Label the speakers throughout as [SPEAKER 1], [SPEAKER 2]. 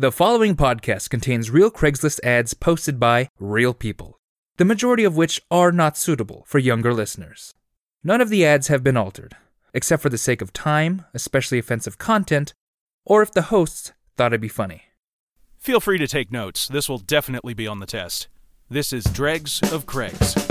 [SPEAKER 1] The following podcast contains real Craigslist ads posted by real people, the majority of which are not suitable for younger listeners. None of the ads have been altered, except for the sake of time, especially offensive content, or if the hosts thought it'd be funny.
[SPEAKER 2] Feel free to take notes. This will definitely be on the test. This is Dregs of Craigs.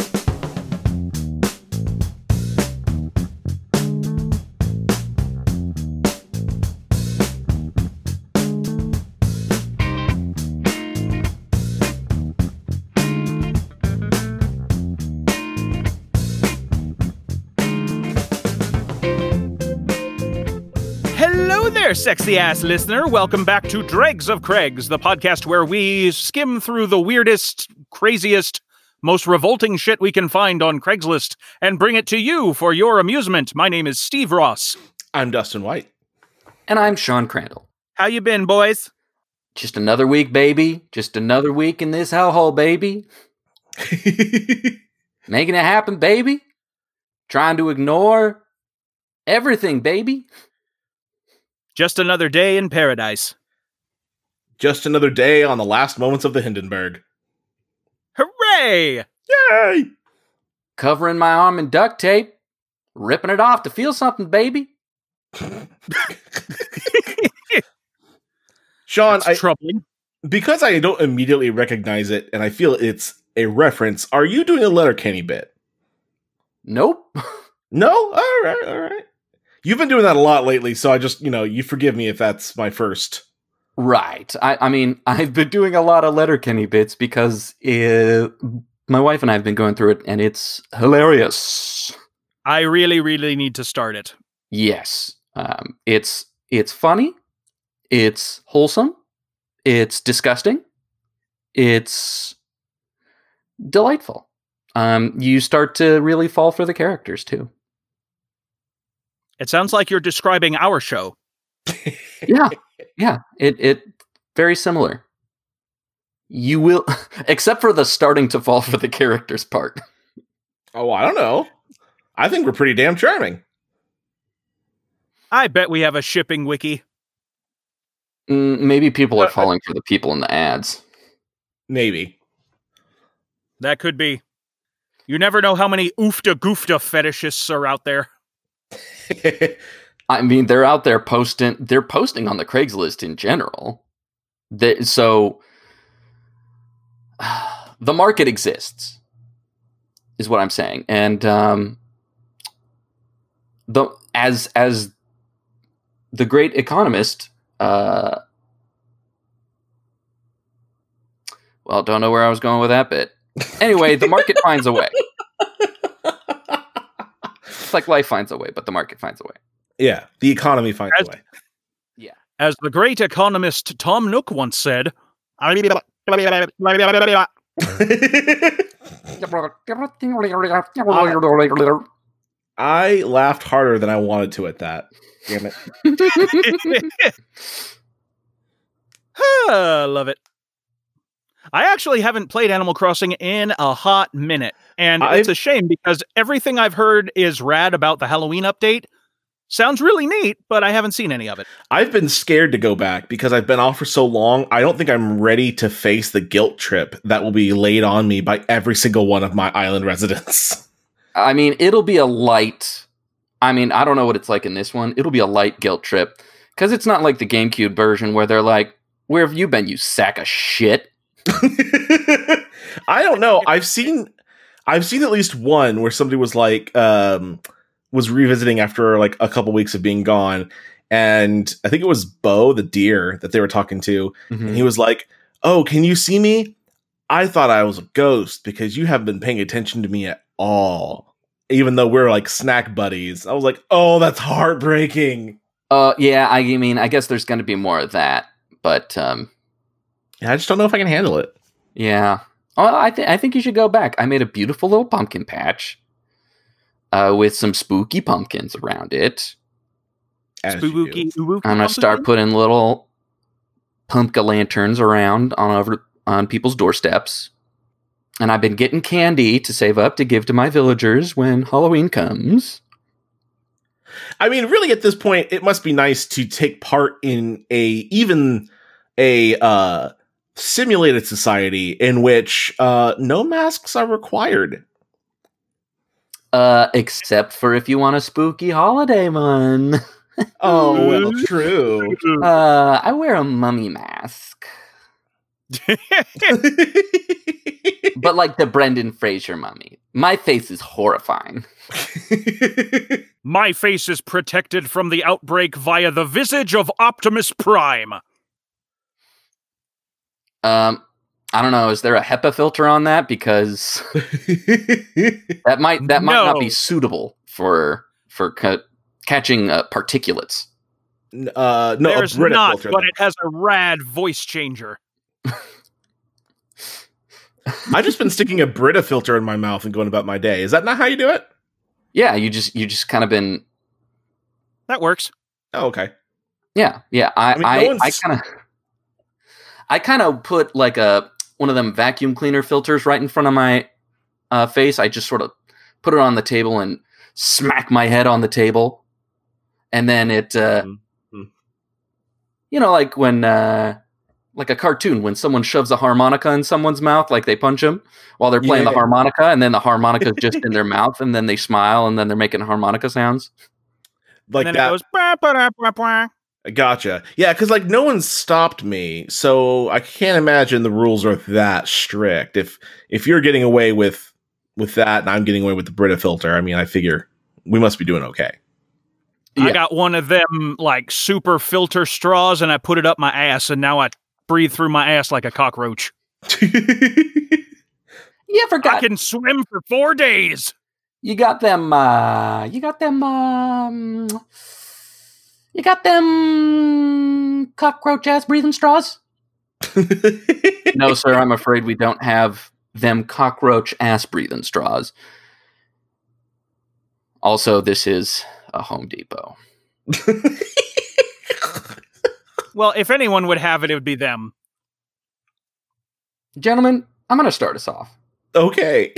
[SPEAKER 2] There, sexy ass listener. Welcome back to Dregs of Craigs, the podcast where we skim through the weirdest, craziest, most revolting shit we can find on Craigslist and bring it to you for your amusement. My name is Steve Ross.
[SPEAKER 3] I'm Dustin White.
[SPEAKER 4] And I'm Sean Crandall.
[SPEAKER 2] How you been, boys?
[SPEAKER 4] Just another week, baby. Just another week in this hellhole, baby. Making it happen, baby. Trying to ignore everything, baby.
[SPEAKER 2] Just another day in paradise.
[SPEAKER 3] Just another day on the last moments of the Hindenburg.
[SPEAKER 2] Hooray!
[SPEAKER 3] Yay!
[SPEAKER 4] Covering my arm in duct tape. Ripping it off to feel something, baby.
[SPEAKER 3] Sean,
[SPEAKER 2] That's
[SPEAKER 3] I,
[SPEAKER 2] troubling.
[SPEAKER 3] because I don't immediately recognize it and I feel it's a reference, are you doing a Letterkenny bit?
[SPEAKER 4] Nope.
[SPEAKER 3] No? All right, all right. You've been doing that a lot lately, so I just, you know, you forgive me if that's my first.
[SPEAKER 4] right. I, I mean, I've been doing a lot of Letterkenny bits because it, my wife and I have been going through it, and it's hilarious.
[SPEAKER 2] I really, really need to start it.
[SPEAKER 4] Yes. Um, it's it's funny. It's wholesome. It's disgusting. It's delightful. Um, you start to really fall for the characters too.
[SPEAKER 2] It sounds like you're describing our show.
[SPEAKER 4] Yeah, yeah. It it very similar. You will, except for the starting to fall for the characters part.
[SPEAKER 3] Oh, I don't know. I think we're pretty damn charming.
[SPEAKER 2] I bet we have a shipping wiki.
[SPEAKER 4] Mm, maybe people
[SPEAKER 3] Uh,
[SPEAKER 4] are falling for the people in the ads.
[SPEAKER 3] Maybe.
[SPEAKER 2] That could be. You never know how many oofta goofta fetishists are out there.
[SPEAKER 4] I mean, they're out there posting. They're posting on the Craigslist in general. They, so the market exists, is what I'm saying, and um, the as as the great economist. Uh, well, don't know where I was going with that bit. Anyway, the market finds a way. It's like life finds a way, but the market finds a way.
[SPEAKER 3] yeah, the economy finds
[SPEAKER 2] As-
[SPEAKER 3] a way. Yeah.
[SPEAKER 2] As the great economist Tom Nook once said,
[SPEAKER 3] I laughed harder than I wanted to at that. Damn it.
[SPEAKER 2] Ah, love it. I actually haven't played Animal Crossing in a hot minute, and it's
[SPEAKER 3] I've-
[SPEAKER 2] a shame because everything I've heard is rad about the Halloween update. Sounds really neat, but I haven't seen any of it.
[SPEAKER 3] I've been scared to go back because I've been off for so long. I don't think I'm ready to face the guilt trip that will be laid on me by every single one of my island residents.
[SPEAKER 4] I mean, it'll be a light. I mean, I don't know what it's like in this one. It'll be a light guilt trip because it's not like the GameCube version where they're like, "Where have you been, you sack of shit?"
[SPEAKER 3] I don't know. I've seen I've seen at least one where somebody was like um was revisiting after like a couple weeks of being gone and I think it was Beau the deer that they were talking to and he was like, "Oh, can you see me? I thought I was a ghost because you haven't been paying attention to me at all." Even though we're like snack buddies. I was like, "Oh, that's heartbreaking."
[SPEAKER 4] Uh, yeah. I mean, I guess there's going to be more of that, but um,
[SPEAKER 3] I just don't know if I can handle it.
[SPEAKER 4] yeah. Oh, I think I think you should go back. I made a beautiful little pumpkin patch, uh, with some spooky pumpkins around it.
[SPEAKER 3] As you.
[SPEAKER 2] Spooky,
[SPEAKER 4] I'm gonna start putting little pumpkin lanterns around on over on people's doorsteps. And I've been getting candy to save up to give to my villagers when Halloween comes.
[SPEAKER 3] I mean, really, at this point, it must be nice to take part in a even a uh, simulated society in which uh, no masks are required.
[SPEAKER 4] Uh, except for if you want a spooky holiday one.
[SPEAKER 3] Oh, well, true.
[SPEAKER 4] Uh, I wear a mummy mask, but like the Brendan Fraser mummy. My face is horrifying.
[SPEAKER 2] My face is protected from the outbreak via the visage of Optimus Prime.
[SPEAKER 4] Um, I don't know. Is there a HEPA filter on that? Because that might that might not be suitable for for ca- catching uh, particulates.
[SPEAKER 3] uh, no,
[SPEAKER 2] There's not,
[SPEAKER 3] filter.
[SPEAKER 2] but
[SPEAKER 3] though.
[SPEAKER 2] it has a rad voice changer.
[SPEAKER 3] I've just been sticking a Brita filter in my mouth and going about my day. Is that not how you do it?
[SPEAKER 4] Yeah, you just you just kind of been
[SPEAKER 2] That works.
[SPEAKER 3] Oh, okay.
[SPEAKER 4] yeah yeah. I
[SPEAKER 3] I mean, no
[SPEAKER 4] I
[SPEAKER 3] one's-
[SPEAKER 4] kind of I kind of put like a one of them vacuum cleaner filters right in front of my uh, face. I just sort of put it on the table and smack my head on the table, and then it uh,
[SPEAKER 3] Mhm.
[SPEAKER 4] you know like when uh, like a cartoon when someone shoves a harmonica in someone's mouth, like they punch them while they're playing the harmonica, and then the harmonica's just in their mouth, and then they smile, and then they're making harmonica sounds.
[SPEAKER 3] Like
[SPEAKER 2] and then
[SPEAKER 3] that.
[SPEAKER 2] it goes. "Bah, bah, bah, bah, bah."
[SPEAKER 3] Gotcha. Yeah, because like no one stopped me, so I can't imagine the rules are that strict. If if you're getting away with with that, and I'm getting away with the Brita filter, I mean, I figure we must be doing okay.
[SPEAKER 2] I got one of them like super filter straws and I put it up my ass and now I breathe through my ass like a cockroach.
[SPEAKER 4] You ever
[SPEAKER 2] I can swim for four days.
[SPEAKER 4] you got them uh you got them um you got them cockroach ass breathing straws no sir i'm afraid we don't have them cockroach ass breathing straws also this is a home depot
[SPEAKER 2] Well, if anyone would have it, it would be them.
[SPEAKER 4] gentlemen i'm going to start us off
[SPEAKER 3] okay.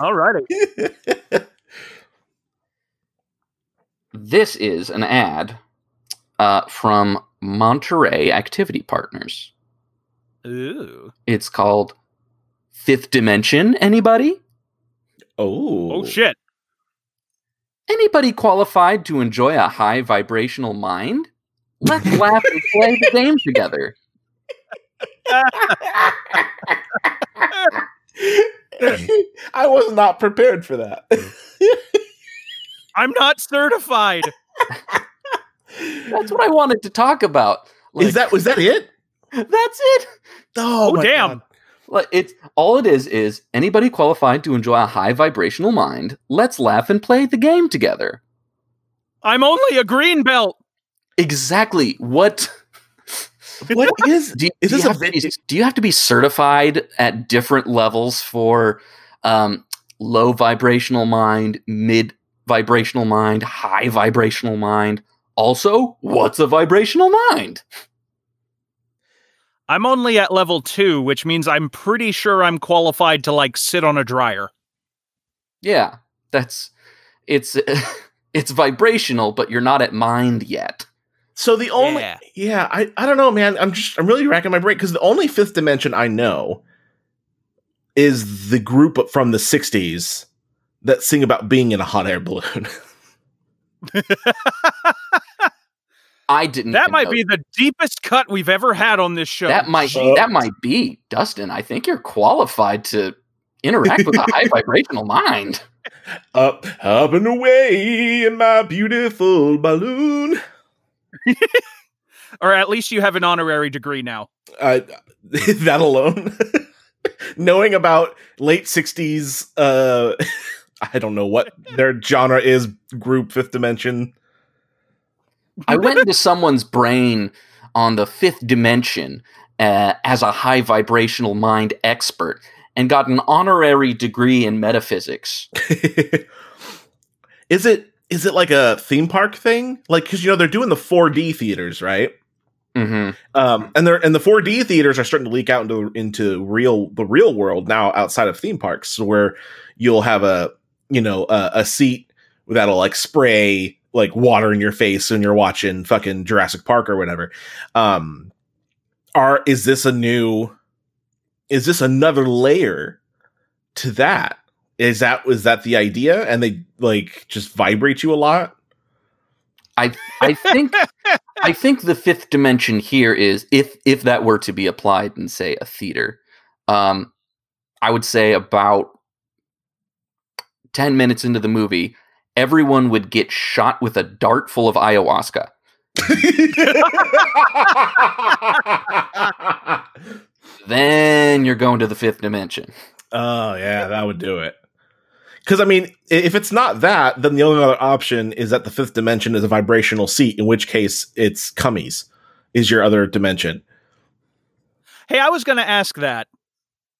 [SPEAKER 2] Alrighty.
[SPEAKER 4] this is an ad uh, from monterey activity partners
[SPEAKER 2] Ooh.
[SPEAKER 4] it's called fifth dimension anybody
[SPEAKER 3] oh.
[SPEAKER 2] Oh shit.
[SPEAKER 4] Anybody qualified to enjoy a high vibrational mind? Let's laugh and play the game together.
[SPEAKER 3] I was not prepared for that.
[SPEAKER 2] I'm not certified.
[SPEAKER 4] That's what I wanted to talk about. Like,
[SPEAKER 3] Is that was that it?
[SPEAKER 4] that's it.
[SPEAKER 3] Oh,
[SPEAKER 2] Oh,
[SPEAKER 3] my
[SPEAKER 2] damn.
[SPEAKER 3] God.
[SPEAKER 4] Like, it's all it is is anybody qualified to enjoy a high vibrational mind. Let's laugh and play the game together.
[SPEAKER 2] I'm only a green belt.
[SPEAKER 4] Exactly. What
[SPEAKER 3] What is
[SPEAKER 4] do you,
[SPEAKER 3] Is
[SPEAKER 4] do you
[SPEAKER 3] this a
[SPEAKER 4] have to be, do you have to be certified at different levels for um, low vibrational mind, mid vibrational mind, high vibrational mind? Also, what's a vibrational mind?
[SPEAKER 2] I'm only at level two, which means I'm pretty sure I'm qualified to like sit on a dryer.
[SPEAKER 4] Yeah, that's it's it's vibrational, but you're not at mind yet.
[SPEAKER 3] So the only
[SPEAKER 2] Yeah.
[SPEAKER 3] yeah, I, I don't know, man. I'm just I'm really racking my brain because the only fifth dimension I know is the group from the '60s that sing about being in a hot air balloon.
[SPEAKER 4] I didn't.
[SPEAKER 2] that might
[SPEAKER 4] know-
[SPEAKER 2] be the deepest cut we've ever had on this show.
[SPEAKER 4] that might
[SPEAKER 3] Shit.
[SPEAKER 4] that might be Dustin. I think you're qualified to interact with a high vibrational mind.
[SPEAKER 3] up, up and away in my beautiful balloon.
[SPEAKER 2] or at least you have an honorary degree now.
[SPEAKER 3] Uh, that alone, knowing about late '60s, uh, I don't know what their genre is. Group Fifth Dimension.
[SPEAKER 4] I went into someone's brain on the fifth dimension uh, as a high vibrational mind expert and got an honorary degree in metaphysics.
[SPEAKER 3] is it is it like a theme park thing? Like because you know they're doing the 4D theaters, right?
[SPEAKER 4] hmm
[SPEAKER 3] Um, and they're and the 4D theaters are starting to leak out into into real the real world now outside of theme parks, where you'll have a you know a, a seat that'll like spray like water in your face when you're watching fucking Jurassic Park or whatever. Um, are is this a new is this another layer to that? Is that was that the idea and they like just vibrate you a lot?
[SPEAKER 4] I I think I think the fifth dimension here is if if that were to be applied in say a theater, um, I would say about ten minutes into the movie, everyone would get shot with a dart full of ayahuasca. Then you're going to the fifth dimension.
[SPEAKER 3] oh yeah, that would do it. Because I mean, if it's not that, then the only other option is that the fifth dimension is a vibrational seat. In which case, it's cummies is your other dimension.
[SPEAKER 2] Hey, I was going to ask that.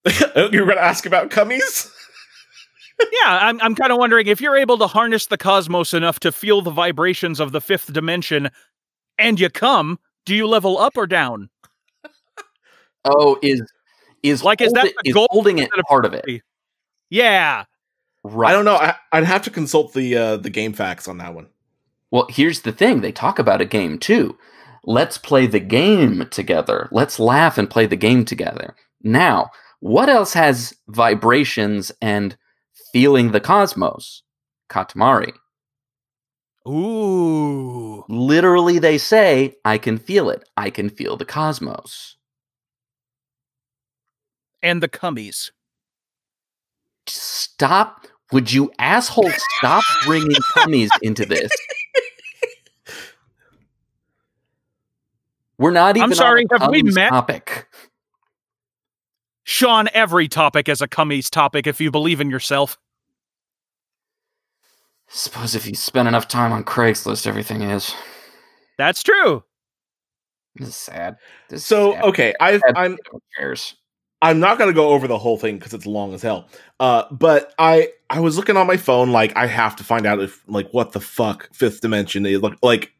[SPEAKER 3] You were going to ask about cummies?
[SPEAKER 2] Yeah, I'm, I'm kind of wondering if you're able to harness the cosmos enough to feel the vibrations of the fifth dimension and you come, do you level up or down?
[SPEAKER 4] Oh, is is
[SPEAKER 2] Like, is that
[SPEAKER 4] hold-
[SPEAKER 2] the goal
[SPEAKER 4] holding it part of it?
[SPEAKER 2] Yeah.
[SPEAKER 4] Right.
[SPEAKER 3] I don't know. I, I'd have to consult the uh, the game facts on that one.
[SPEAKER 4] Well, here's the thing they talk about a game too. Let's play the game together. Let's laugh and play the game together. Now, what else has vibrations and feeling the cosmos? Katamari.
[SPEAKER 2] Ooh.
[SPEAKER 4] Literally, they say, I can feel it. I can feel the cosmos.
[SPEAKER 2] And the cummies.
[SPEAKER 4] Stop. Would you asshole stop bringing cummies into this? We're not even
[SPEAKER 2] I'm sorry, have we met?
[SPEAKER 4] topic.
[SPEAKER 2] Sean, every topic is a cummies topic if you believe in yourself.
[SPEAKER 4] Suppose if you spend enough time on Craigslist, everything is.
[SPEAKER 2] That's true.
[SPEAKER 4] This is sad. This is
[SPEAKER 3] So
[SPEAKER 4] sad.
[SPEAKER 3] okay, I've, I'm.
[SPEAKER 4] Who cares?
[SPEAKER 3] I'm not going to go over the whole thing because it's long as hell. Uh, but I I was looking on my phone like I have to find out if like what the fuck fifth dimension is like like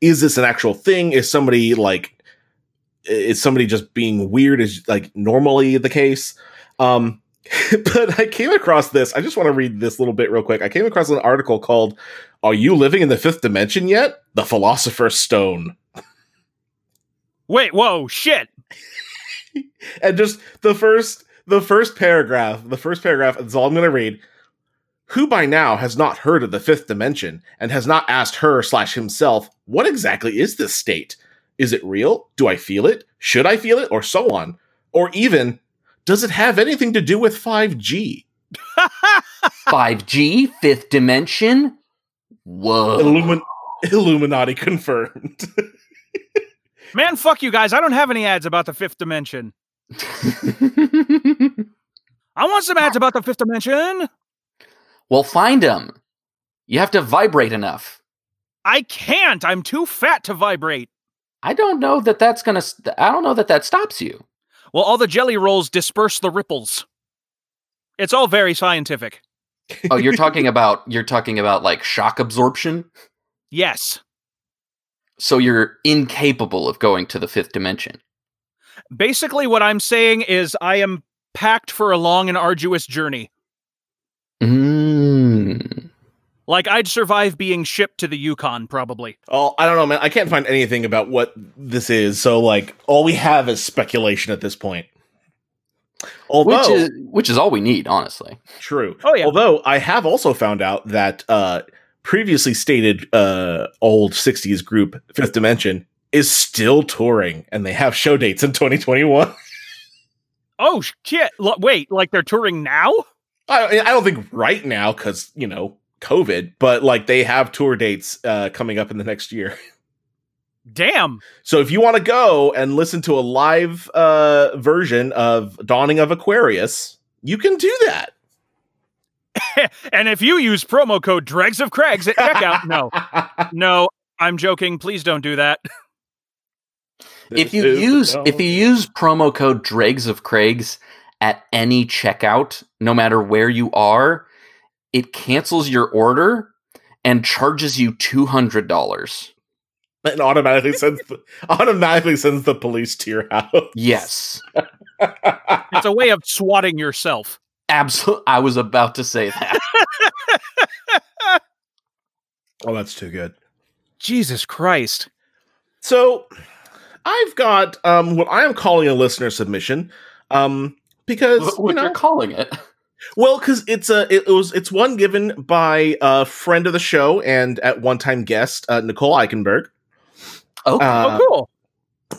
[SPEAKER 3] is this an actual thing? Is somebody like is somebody just being weird? Is like normally the case? Um, but I came across this. I just want to read this little bit real quick. I came across an article called "Are You Living in the Fifth Dimension Yet?" The Philosopher's Stone.
[SPEAKER 2] Wait, whoa, shit.
[SPEAKER 3] and just the first the first paragraph the first paragraph is all i'm going to read who by now has not heard of the fifth dimension and has not asked her slash himself what exactly is this state is it real do i feel it should i feel it or so on or even does it have anything to do with 5g
[SPEAKER 4] 5G, fifth dimension? Whoa.
[SPEAKER 3] Illumin- illuminati confirmed
[SPEAKER 2] Man, fuck you guys. I don't have any ads about the fifth dimension. I want some ads about the fifth dimension.
[SPEAKER 4] well, find them. You have to vibrate enough.
[SPEAKER 2] I can't. I'm too fat to vibrate.
[SPEAKER 4] I don't know that that's gonna. St- I don't know that that stops you.
[SPEAKER 2] Well, all the jelly rolls disperse the ripples. It's all very scientific.
[SPEAKER 4] Oh, you're talking about you're talking about like shock absorption.
[SPEAKER 2] Yes.
[SPEAKER 4] So you're incapable of going to the fifth dimension.
[SPEAKER 2] Basically, what I'm saying is I am packed for a long and arduous journey.
[SPEAKER 4] Mm.
[SPEAKER 2] Like, I'd survive being shipped to the Yukon, probably.
[SPEAKER 3] oh i don't know man i can't find anything about what this is so like all we have is speculation at this point although
[SPEAKER 4] Which is which is all we need, honestly.
[SPEAKER 3] True.
[SPEAKER 2] Oh, yeah.
[SPEAKER 3] Although I have also found out that uh, previously stated uh, old '60s group Fifth Dimension is still touring, and they have show dates in 2021.
[SPEAKER 2] Oh, shit. L- wait, like they're touring now?
[SPEAKER 3] I, I don't think right now because you know COVID, but like they have tour dates uh, coming up in the next year.
[SPEAKER 2] Damn.
[SPEAKER 3] So if you want to go and listen to a live uh, version of Dawning of Aquarius, you can do that.
[SPEAKER 2] and if you use promo code Dregs of Craigs at checkout, no, no, I'm joking. Please don't do that.
[SPEAKER 4] if you use
[SPEAKER 3] the
[SPEAKER 4] if you use promo code Dregs of Craigs at any checkout, no matter where you are, it cancels your order and charges you two hundred dollars.
[SPEAKER 3] and automatically sends the, automatically sends the police to your house.
[SPEAKER 4] Yes,
[SPEAKER 2] It's a way of swatting yourself.
[SPEAKER 4] absolutely. I was about to say that.
[SPEAKER 3] oh, that's too good.
[SPEAKER 2] Jesus Christ.
[SPEAKER 3] So, I've got um, what I am calling a listener submission. Um, because
[SPEAKER 4] What
[SPEAKER 3] you
[SPEAKER 4] what
[SPEAKER 3] know,
[SPEAKER 4] you're calling it?
[SPEAKER 3] Well, because it's a it, was it's one given by a friend of the show and at one time guest uh, Nicole Eichenberg.
[SPEAKER 4] Okay.
[SPEAKER 3] Uh,
[SPEAKER 2] oh, cool.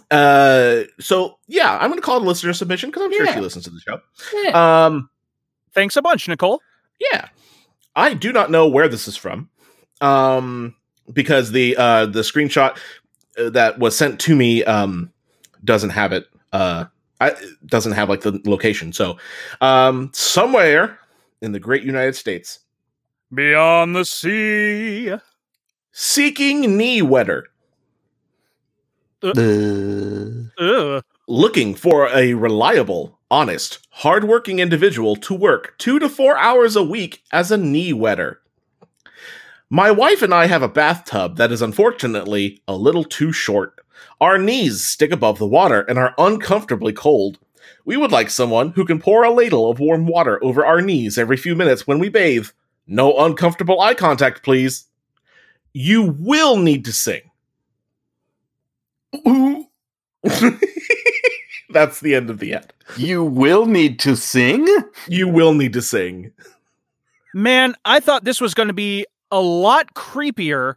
[SPEAKER 3] Uh, so yeah, I'm gonna call it a listener submission because I'm sure
[SPEAKER 4] Yeah.
[SPEAKER 3] she listens to the show.
[SPEAKER 4] yeah.
[SPEAKER 3] Um,
[SPEAKER 2] Thanks a bunch, Nicole.
[SPEAKER 3] yeah, I do not know where this is from. Um, because the uh the screenshot uh, that was sent to me um doesn't have it. Uh, I doesn't have like the location. So, um, somewhere in the great United States,
[SPEAKER 2] Beyond the sea.
[SPEAKER 3] seeking knee wetter,
[SPEAKER 4] The-
[SPEAKER 2] Ugh.
[SPEAKER 3] looking for a reliable, honest, hardworking individual to work two to four hours a week as a knee wetter. My wife and I have a bathtub that is unfortunately a little too short. Our knees stick above the water and are uncomfortably cold. We would like someone who can pour a ladle of warm water over our knees every few minutes when we bathe. No uncomfortable eye contact, please. You will need to sing. Ooh. That's the end of the ad.
[SPEAKER 4] you will need to sing.
[SPEAKER 3] You will need to sing.
[SPEAKER 2] Man, I thought this was going to be a lot creepier,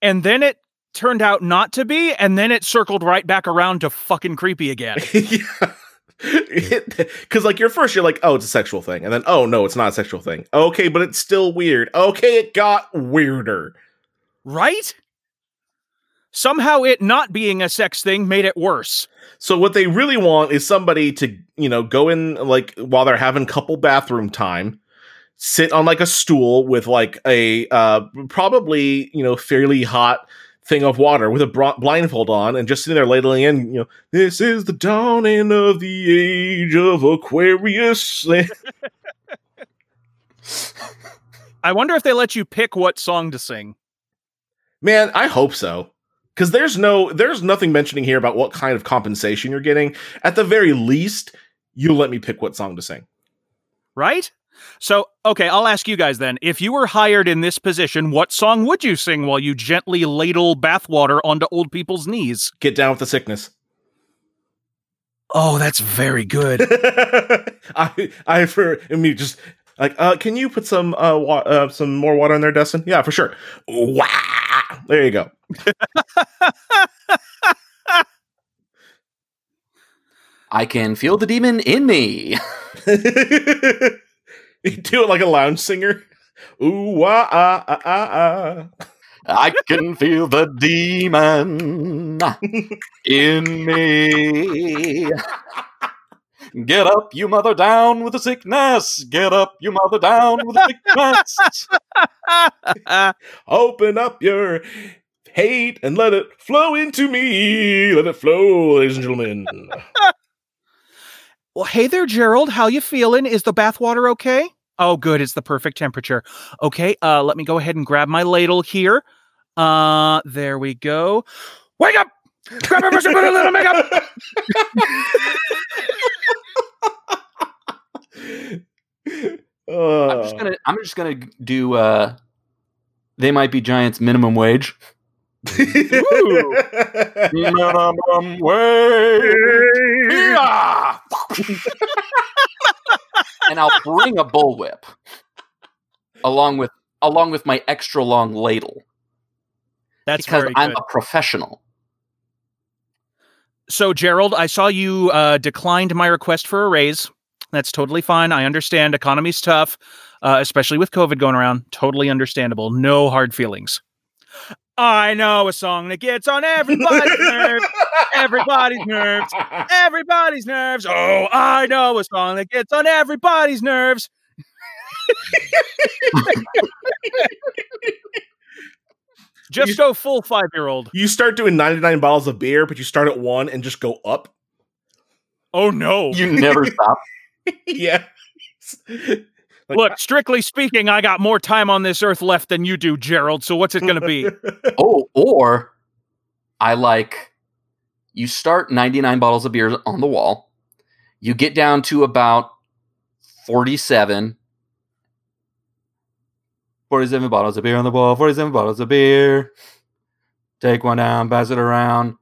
[SPEAKER 2] and then it turned out not to be, and then it circled right back around to fucking creepy again.
[SPEAKER 3] yeah. Because, like, you're first, you're like, oh, it's a sexual thing. And then, oh, no, it's not a sexual thing. Okay, but it's still weird. Okay, it got weirder.
[SPEAKER 2] right? Somehow it not being a sex thing made it worse.
[SPEAKER 3] So, what they really want is somebody to, you know, go in, like, while they're having couple bathroom time, sit on, like, a stool with, like, a uh, probably, you know, fairly hot thing of water with a blindfold on and just sitting there ladling in, you know, this is the dawning of the age of Aquarius.
[SPEAKER 2] I wonder if they let you pick what song to sing.
[SPEAKER 3] Man, I hope so. Cause there's no there's nothing mentioning here about what kind of compensation you're getting. At the very least, you let me pick what song to sing.
[SPEAKER 2] right? So, okay, I'll ask you guys then. If you were hired in this position, what song would you sing while you gently ladle bathwater onto old people's knees?
[SPEAKER 3] Get down with the sickness.
[SPEAKER 2] Oh, that's very good.
[SPEAKER 3] I I for me just like uh can you put some uh, wa- uh some more water in there, Dustin? Yeah, for sure. Wah! There you go.
[SPEAKER 4] I can feel the demon in me.
[SPEAKER 3] you do it like a lounge singer. Ooh wah ah ah ah ah.
[SPEAKER 4] I can feel the demon in me. Get up, you mother, down with the sickness. Get up, you mother, down with the sickness.
[SPEAKER 3] Open up your hate and let it flow into me. Let it flow, ladies and gentlemen.
[SPEAKER 2] well, hey there, Gerald. How you feeling? Is the bathwater okay? Oh, good. It's the perfect temperature. Okay, uh, let me go ahead and grab my ladle here. Uh, there we go. Wake up! Grab a brush and put a little makeup.
[SPEAKER 4] I'm
[SPEAKER 3] Uh,
[SPEAKER 4] just gonna I'm just gonna do uh they might be giants minimum wage. And I'll bring a bullwhip along with along with my extra long ladle
[SPEAKER 2] That's
[SPEAKER 4] because I'm a professional.
[SPEAKER 2] So, Gerald, I saw you uh, declined my request for a raise. That's totally fine. I understand economy's tough, uh, especially with COVID going around. Totally understandable. No hard feelings. I know a song that gets on everybody's nerves. Everybody's nerves. Everybody's nerves. Oh, I know a song that gets on everybody's nerves. Just go full five year old.
[SPEAKER 3] you start doing 99 bottles of beer, but you start at one and just go up.
[SPEAKER 2] Oh no.
[SPEAKER 4] You never stop.
[SPEAKER 3] yeah. Like,
[SPEAKER 2] Look, strictly speaking, I got more time on this earth left than you do, Gerald. So what's it going to be?
[SPEAKER 4] Oh, or I like you start 99 bottles of beer on the wall. You get down to about 47. 47 bottles of beer on the wall, 47 bottles of beer. Take one down, pass it around.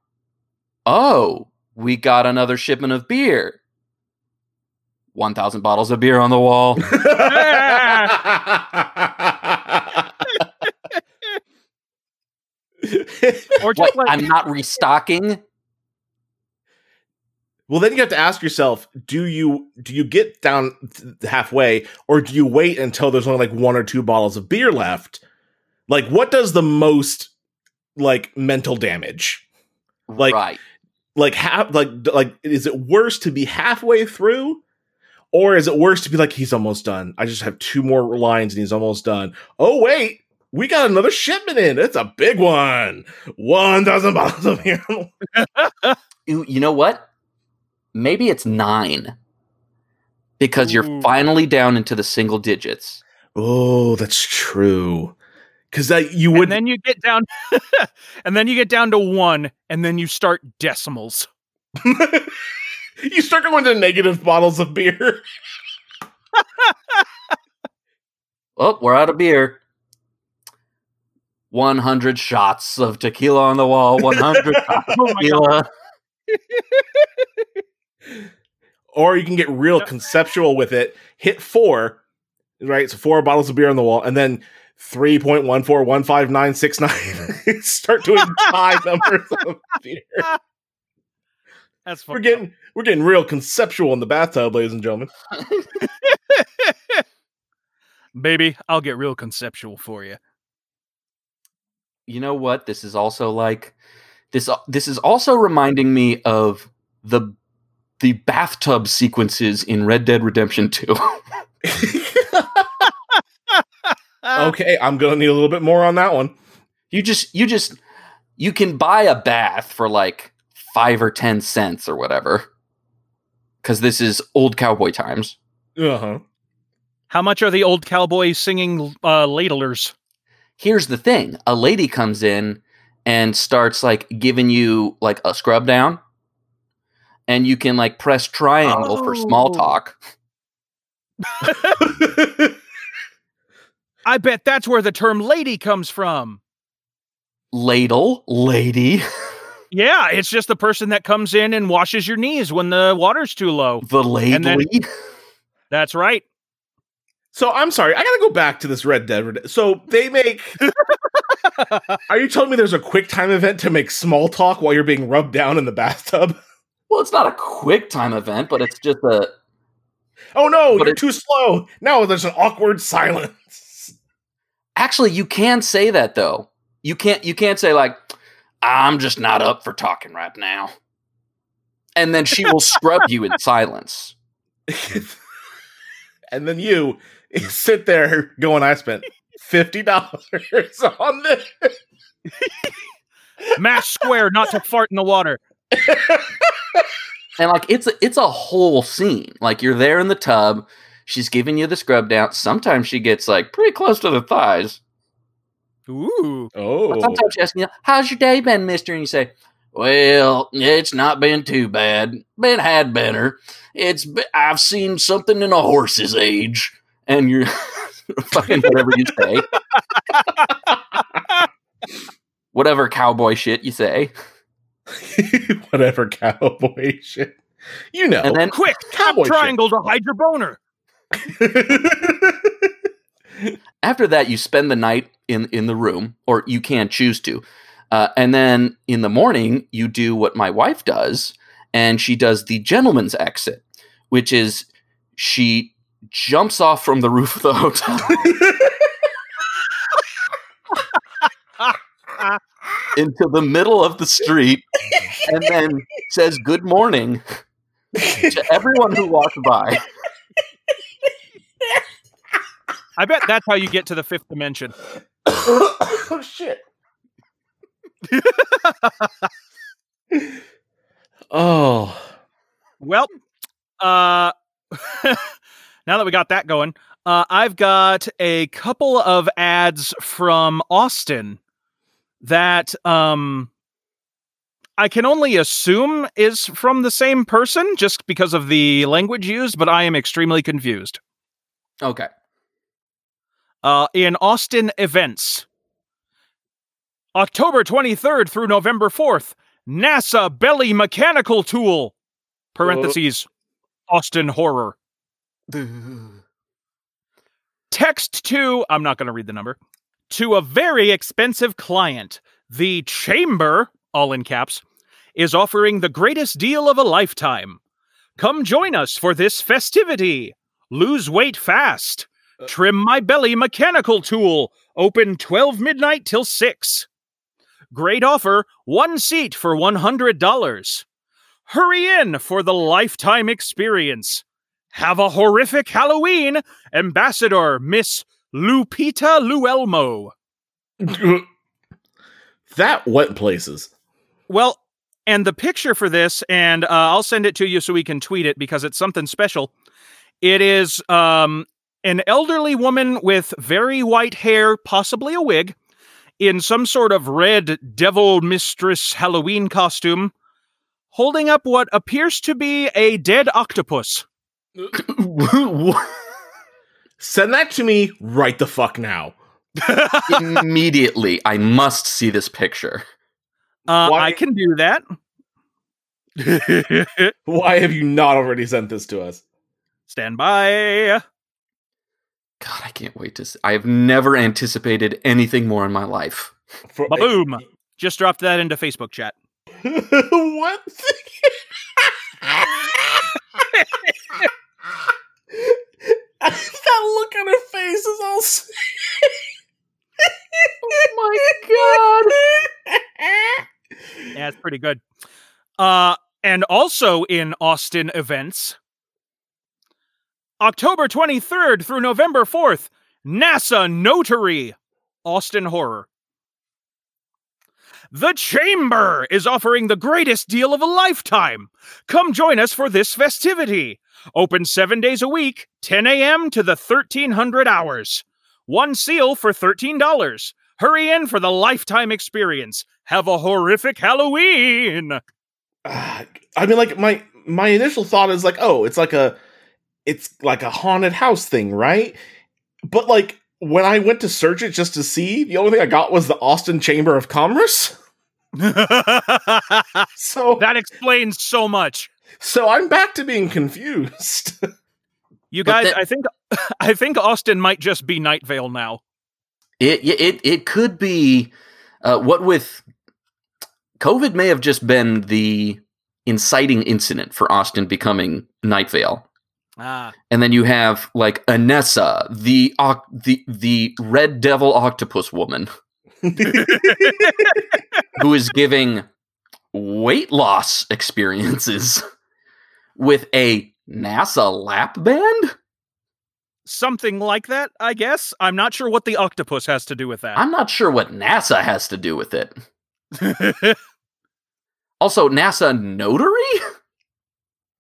[SPEAKER 4] Oh, we got another shipment of beer. 1,000 bottles of beer on the wall.
[SPEAKER 2] Or just
[SPEAKER 4] What?
[SPEAKER 2] like
[SPEAKER 4] I'm not restocking.
[SPEAKER 3] well, then you have to ask yourself: Do you do you get down th- halfway, or do you wait until there's only like one or two bottles of beer left? Like, what does the most like mental damage? Like-
[SPEAKER 4] right.
[SPEAKER 3] Like, half like like is it worse to be halfway through, or is it worse to be like he's almost done? I just have two more lines and he's almost done. Oh wait. We got another shipment in. It's a big one. 1,000 bottles of beer.
[SPEAKER 4] You, you know what? Maybe it's nine. Because you're
[SPEAKER 2] Ooh.
[SPEAKER 4] finally down into the single digits.
[SPEAKER 3] Oh, that's true. Because that you would
[SPEAKER 2] and then you get down and then you get down to one and then you start decimals.
[SPEAKER 3] You start going to negative bottles of beer.
[SPEAKER 4] Oh, we're out of beer. 100 shots of tequila on the wall. 100 shots of
[SPEAKER 2] Oh my God.
[SPEAKER 4] tequila.
[SPEAKER 3] Or you can get real conceptual with it. Hit four, right? So four bottles of beer on the wall, and then 3.1415969. Start doing high numbers of beer.
[SPEAKER 2] That's
[SPEAKER 3] We're
[SPEAKER 2] fucked
[SPEAKER 3] getting we're getting real conceptual in the bathtub, ladies and gentlemen.
[SPEAKER 2] Baby, I'll get real conceptual for you.
[SPEAKER 4] You know what? This is also like this this is also reminding me of the the bathtub sequences in Red Dead Redemption 2.
[SPEAKER 3] okay, I'm gonna need a little bit more on that one.
[SPEAKER 4] you just you just you can buy a bath for like 5 or 10 cents or whatever. Cuz this is old cowboy times.
[SPEAKER 3] Uh-huh.
[SPEAKER 2] How much are the old cowboys singing uh, ladlers?
[SPEAKER 4] here's the thing a lady comes in and starts like giving you like a scrub down and you can like press triangle for small
[SPEAKER 2] Oh.
[SPEAKER 4] talk
[SPEAKER 2] I bet that's where the term lady comes from.
[SPEAKER 4] ladle lady
[SPEAKER 2] Yeah, it's just the person that comes in and washes your knees when the water's too low.
[SPEAKER 4] the lady
[SPEAKER 2] then- That's right.
[SPEAKER 3] so I'm sorry, I gotta go back to this Red Dead. Red- So they make. Are you telling me there's a quick time event to make small talk while you're being rubbed down in the bathtub?
[SPEAKER 4] well it's not a quick time event but it's just a
[SPEAKER 3] Oh no,
[SPEAKER 4] But
[SPEAKER 3] you're
[SPEAKER 4] it-
[SPEAKER 3] too slow. Now there's an awkward silence.
[SPEAKER 4] actually you can say that though you can't you can't say like i'm just not up for talking right now and then she will scrub you in silence
[SPEAKER 3] and then you sit there going, I spent fifty dollars on this.
[SPEAKER 2] Mash square not to fart in the water.
[SPEAKER 4] and like it's a, it's a whole scene. Like you're there in the tub, she's giving you the scrub down. Sometimes she gets like pretty close to the thighs.
[SPEAKER 2] Ooh.
[SPEAKER 4] But
[SPEAKER 3] Oh,
[SPEAKER 4] sometimes she asks you, "How's your day been, Mister?" And you say, "Well, it's not been too bad. Been had better. It's be- I've seen something in a horse's age." And you're fucking whatever you say, whatever cowboy shit you say,
[SPEAKER 3] whatever cowboy shit. You know.
[SPEAKER 4] and then
[SPEAKER 2] Quick,
[SPEAKER 3] Cowboy shit.
[SPEAKER 2] triangle to hide your boner.
[SPEAKER 4] after that you spend the night in in the room or you can choose to. Uh, and then in the morning you do what my wife does and she does the gentleman's exit which is she jumps off from the roof of the hotel. Into the middle of the street and then says good morning to everyone who walks by.
[SPEAKER 2] I bet that's how you get to the fifth dimension.
[SPEAKER 3] oh shit. oh.
[SPEAKER 2] Well, uh, now that we got that going, uh, I've got a couple of ads from Austin that um, I can only assume is from the same person just because of the language used, but I am extremely confused.
[SPEAKER 4] okay
[SPEAKER 2] Uh, in Austin events, October 23rd through November 4th, NASA belly mechanical tool. Parentheses. Austin horror. Text to, I'm not going to read the number, to a very expensive client. The Chamber, all in caps, is offering the greatest deal of a lifetime. Come join us for this festivity. Lose weight fast. Trim my belly mechanical tool. Open 12 midnight till 6. Great offer, one seat for $100. Hurry in for the lifetime experience. Have a horrific Halloween, Ambassador Miss Lupita Luelmo.
[SPEAKER 3] that went places.
[SPEAKER 2] Well, and the picture for this, and uh, I'll send it to you so we can tweet it because it's something special. It is um, an elderly woman with very white hair, possibly a wig, in some sort of red devil mistress Halloween costume, holding up what appears to be a dead octopus.
[SPEAKER 3] Send that to me right the fuck now.
[SPEAKER 4] Immediately, I must see this picture.
[SPEAKER 2] Uh, I can do that.
[SPEAKER 3] Why have you not already sent this to us?
[SPEAKER 2] Stand by.
[SPEAKER 4] God, I can't wait to see. I have never anticipated anything more in my life.
[SPEAKER 3] For-
[SPEAKER 2] Ba-boom. Just dropped that into Facebook chat.
[SPEAKER 3] what? that look on her face is all.
[SPEAKER 4] Oh my god!
[SPEAKER 2] Yeah, it's pretty good. Uh, and also in Austin events, October 23rd through November 4th, NASA Notary, Austin Horror. The Chamber is offering the greatest deal of a lifetime. Come join us for this festivity. Open seven days a week, 10 a.m. to the 1300 hours. One seal for $13. Hurry in for the lifetime experience. Have a horrific Halloween.
[SPEAKER 3] Ah, I mean, like my my initial thought is like, oh, it's like a, it's like a haunted house thing, right? But like when I went to search it just to see, the only thing I got was the Austin Chamber of Commerce. So that
[SPEAKER 2] explains so much.
[SPEAKER 3] so I'm back to being confused.
[SPEAKER 2] You guys,
[SPEAKER 4] that-
[SPEAKER 2] I think I think Austin might just be Night Vale now.
[SPEAKER 4] It it it, it could be uh, what with COVID may have just been the inciting incident for Austin becoming Night Vale.
[SPEAKER 2] Ah.
[SPEAKER 4] And then you have like Anessa, the the the red devil octopus woman, who is giving weight loss experiences with a NASA lap band.
[SPEAKER 2] Something like that, I guess. I'm not sure what the octopus has to do with that.
[SPEAKER 4] I'm not sure what NASA has to do with it. Also, NASA notary.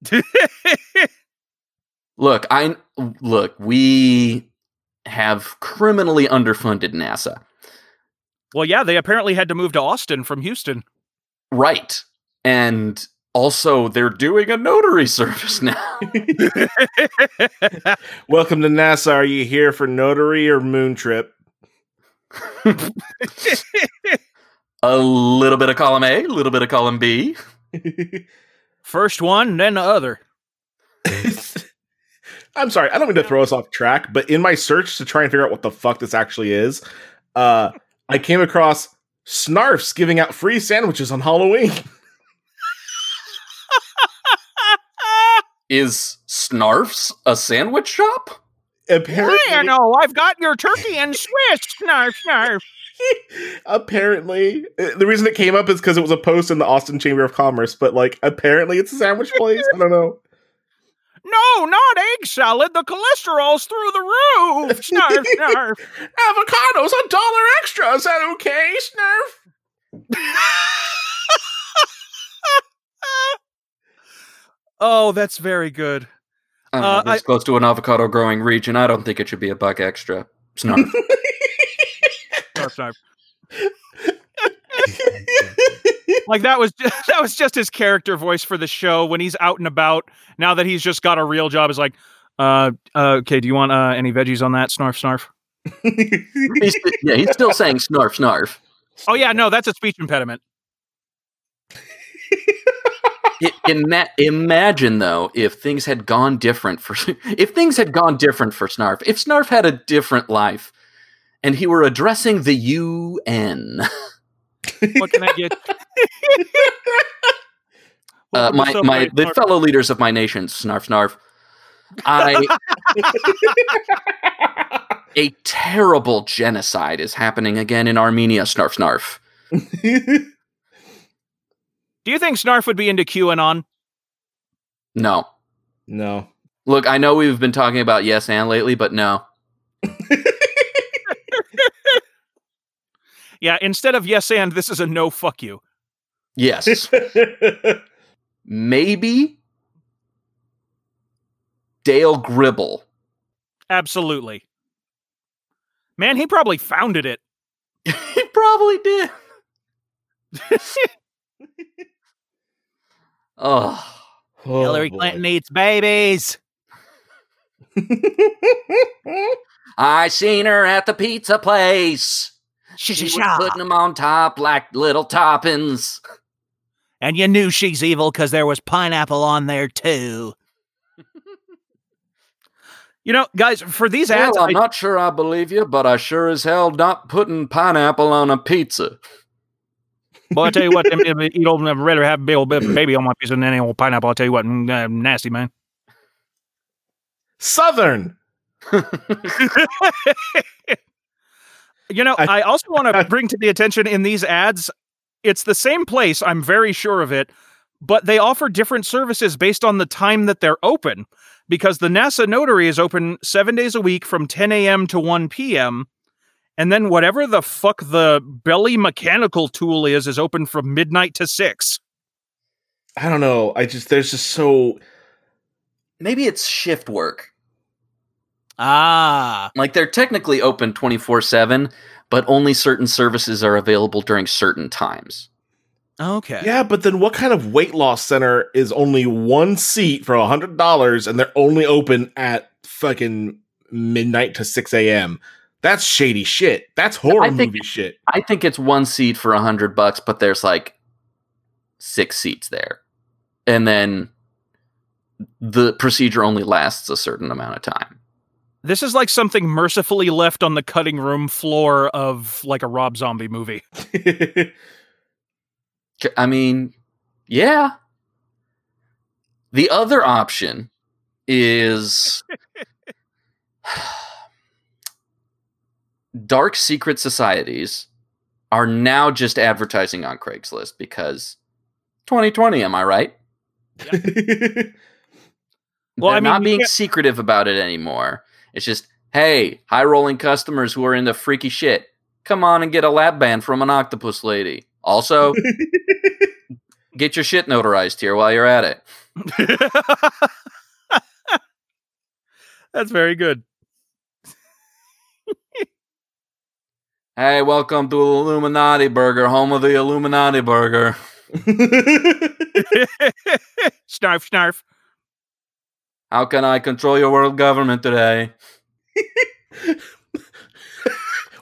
[SPEAKER 4] Look, I look. We have criminally underfunded NASA.
[SPEAKER 2] well, yeah, they apparently had to move to Austin from Houston.
[SPEAKER 4] Right. And also they're doing a notary service now.
[SPEAKER 3] Welcome to NASA. Are you here for notary or moon trip?
[SPEAKER 4] a little bit of column A, a little bit of column B.
[SPEAKER 2] First one, then the other.
[SPEAKER 3] I'm sorry, I don't mean to throw us off track, but in my search to try and figure out what the fuck this actually is, uh, I came across Snarfs giving out free sandwiches on Halloween.
[SPEAKER 4] Is Snarfs a sandwich shop?
[SPEAKER 3] apparently,
[SPEAKER 2] know, I've got your turkey and Swiss. Snarf, snarf.
[SPEAKER 3] apparently, uh, the reason it came up is because it was a post in the Austin Chamber of Commerce. But like, apparently, it's a sandwich place. I don't know.
[SPEAKER 2] No, not egg salad. The cholesterol's through the roof. Snarf, snarf.
[SPEAKER 3] Avocados a dollar extra. Is that okay, Snarf?
[SPEAKER 2] Oh, that's very good.
[SPEAKER 4] I
[SPEAKER 2] Uh,
[SPEAKER 4] this close to an avocado growing region. I don't think it should be a buck extra. Snarf.
[SPEAKER 2] Snarf, snarf. Like that was just, that was just his character voice for the show when he's out and about. Now that he's just got a real job, is like, uh, uh, okay, do you want uh, any veggies on that? Snarf, snarf.
[SPEAKER 4] he's, yeah, he's still saying snarf, snarf.
[SPEAKER 2] Oh yeah, no, that's a speech impediment.
[SPEAKER 4] I- ima- imagine though if things had gone different for if things had gone different for Snarf. If Snarf had a different life and he were addressing the UN.
[SPEAKER 2] What can I get?
[SPEAKER 4] Uh, my my the fellow leaders of my nation, Snarf Snarf. I a terrible genocide is happening again in Armenia, Snarf Snarf.
[SPEAKER 2] Do you think Snarf would be into QAnon?
[SPEAKER 4] No.
[SPEAKER 3] no.
[SPEAKER 4] Look, I know we've been talking about yes and lately, but no.
[SPEAKER 2] Yeah, instead of yes and, this is a no fuck you.
[SPEAKER 4] Yes. Maybe Dale Gribble.
[SPEAKER 2] Absolutely. Man, he probably founded it.
[SPEAKER 4] he probably did. oh.
[SPEAKER 3] Oh,
[SPEAKER 2] Hillary
[SPEAKER 3] boy.
[SPEAKER 2] Clinton eats babies.
[SPEAKER 4] I seen her at the pizza place. She was putting them on top like little toppings.
[SPEAKER 2] And you knew she's evil because there was pineapple on there too. you know, guys, for these ads,
[SPEAKER 4] I'm
[SPEAKER 2] I-
[SPEAKER 4] not sure I believe you, but I sure as hell not putting pineapple on a pizza.
[SPEAKER 2] Boy, I tell you what, them- them- you don't I'd rather have a big old bit baby on my piece than any old pineapple. I'll tell you what, mm, uh, nasty man.
[SPEAKER 3] Southern.
[SPEAKER 2] you know,
[SPEAKER 3] I-
[SPEAKER 2] I, also want to bring to the attention in these ads, it's the same place, I'm very sure of it, but they offer different services based on the time that they're open. Because the NASA Notary is open seven days a week from 10 a.m. to 1 p.m. And then whatever the fuck the belly mechanical tool is, is open from midnight to 6.
[SPEAKER 3] I don't know. I just there's just so
[SPEAKER 4] Maybe it's shift work.
[SPEAKER 2] Ah.
[SPEAKER 4] Like they're technically open 24 7, but only certain services are available during certain times.
[SPEAKER 2] Okay.
[SPEAKER 3] yeah. But then what kind of weight loss center is only one seat for a hundred dollars and they're only open at fucking midnight to six a.m. That's shady shit. That's horror
[SPEAKER 4] think-
[SPEAKER 3] movie shit.
[SPEAKER 4] I think it's one seat for a hundred bucks, but there's like six seats there. And then the procedure only lasts a certain amount of time.
[SPEAKER 2] This is like something mercifully left on the cutting room floor of like a Rob Zombie movie.
[SPEAKER 4] I mean, yeah. The other option is dark secret societies are now just advertising on Craigslist because 2020, am I right?
[SPEAKER 2] Well,
[SPEAKER 4] They're
[SPEAKER 2] I mean,
[SPEAKER 4] not being
[SPEAKER 2] can't-
[SPEAKER 4] secretive about it anymore. It's just, hey, high rolling customers who are into freaky shit, come on and get a lap band from an octopus lady. Also, get your shit notarized here while you're at it.
[SPEAKER 2] That's very good.
[SPEAKER 4] Hey, welcome to Illuminati Burger, home of the Illuminati Burger.
[SPEAKER 2] snarf, snarf.
[SPEAKER 4] How can I control your world government today?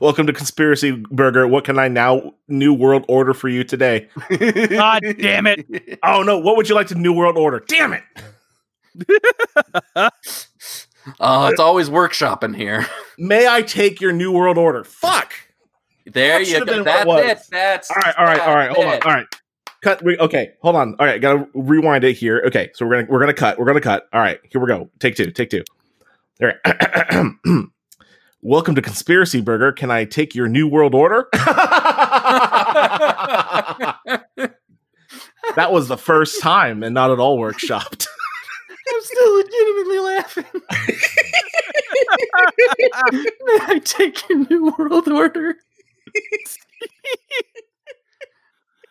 [SPEAKER 3] Welcome to Conspiracy Burger. What can I now new world order for you today?
[SPEAKER 2] God damn it.
[SPEAKER 3] Oh no, what would you like to new world order? Damn it.
[SPEAKER 4] Oh, it's always workshopping here.
[SPEAKER 3] May I take your new world order? Fuck.
[SPEAKER 4] There
[SPEAKER 3] That
[SPEAKER 4] you go. That's
[SPEAKER 3] it
[SPEAKER 4] it. That's
[SPEAKER 3] All right, all right, all right. Hold on. All right. Cut. Re- okay, hold on. All right, gotta rewind it here. Okay, so we're gonna we're gonna cut. We're gonna cut. All right, here we go. Take two. Take two. All right. Welcome to Conspiracy Burger. Can I take your new world order? that was the first time and not at all workshopped.
[SPEAKER 4] I'm still legitimately laughing. May I take your new world order?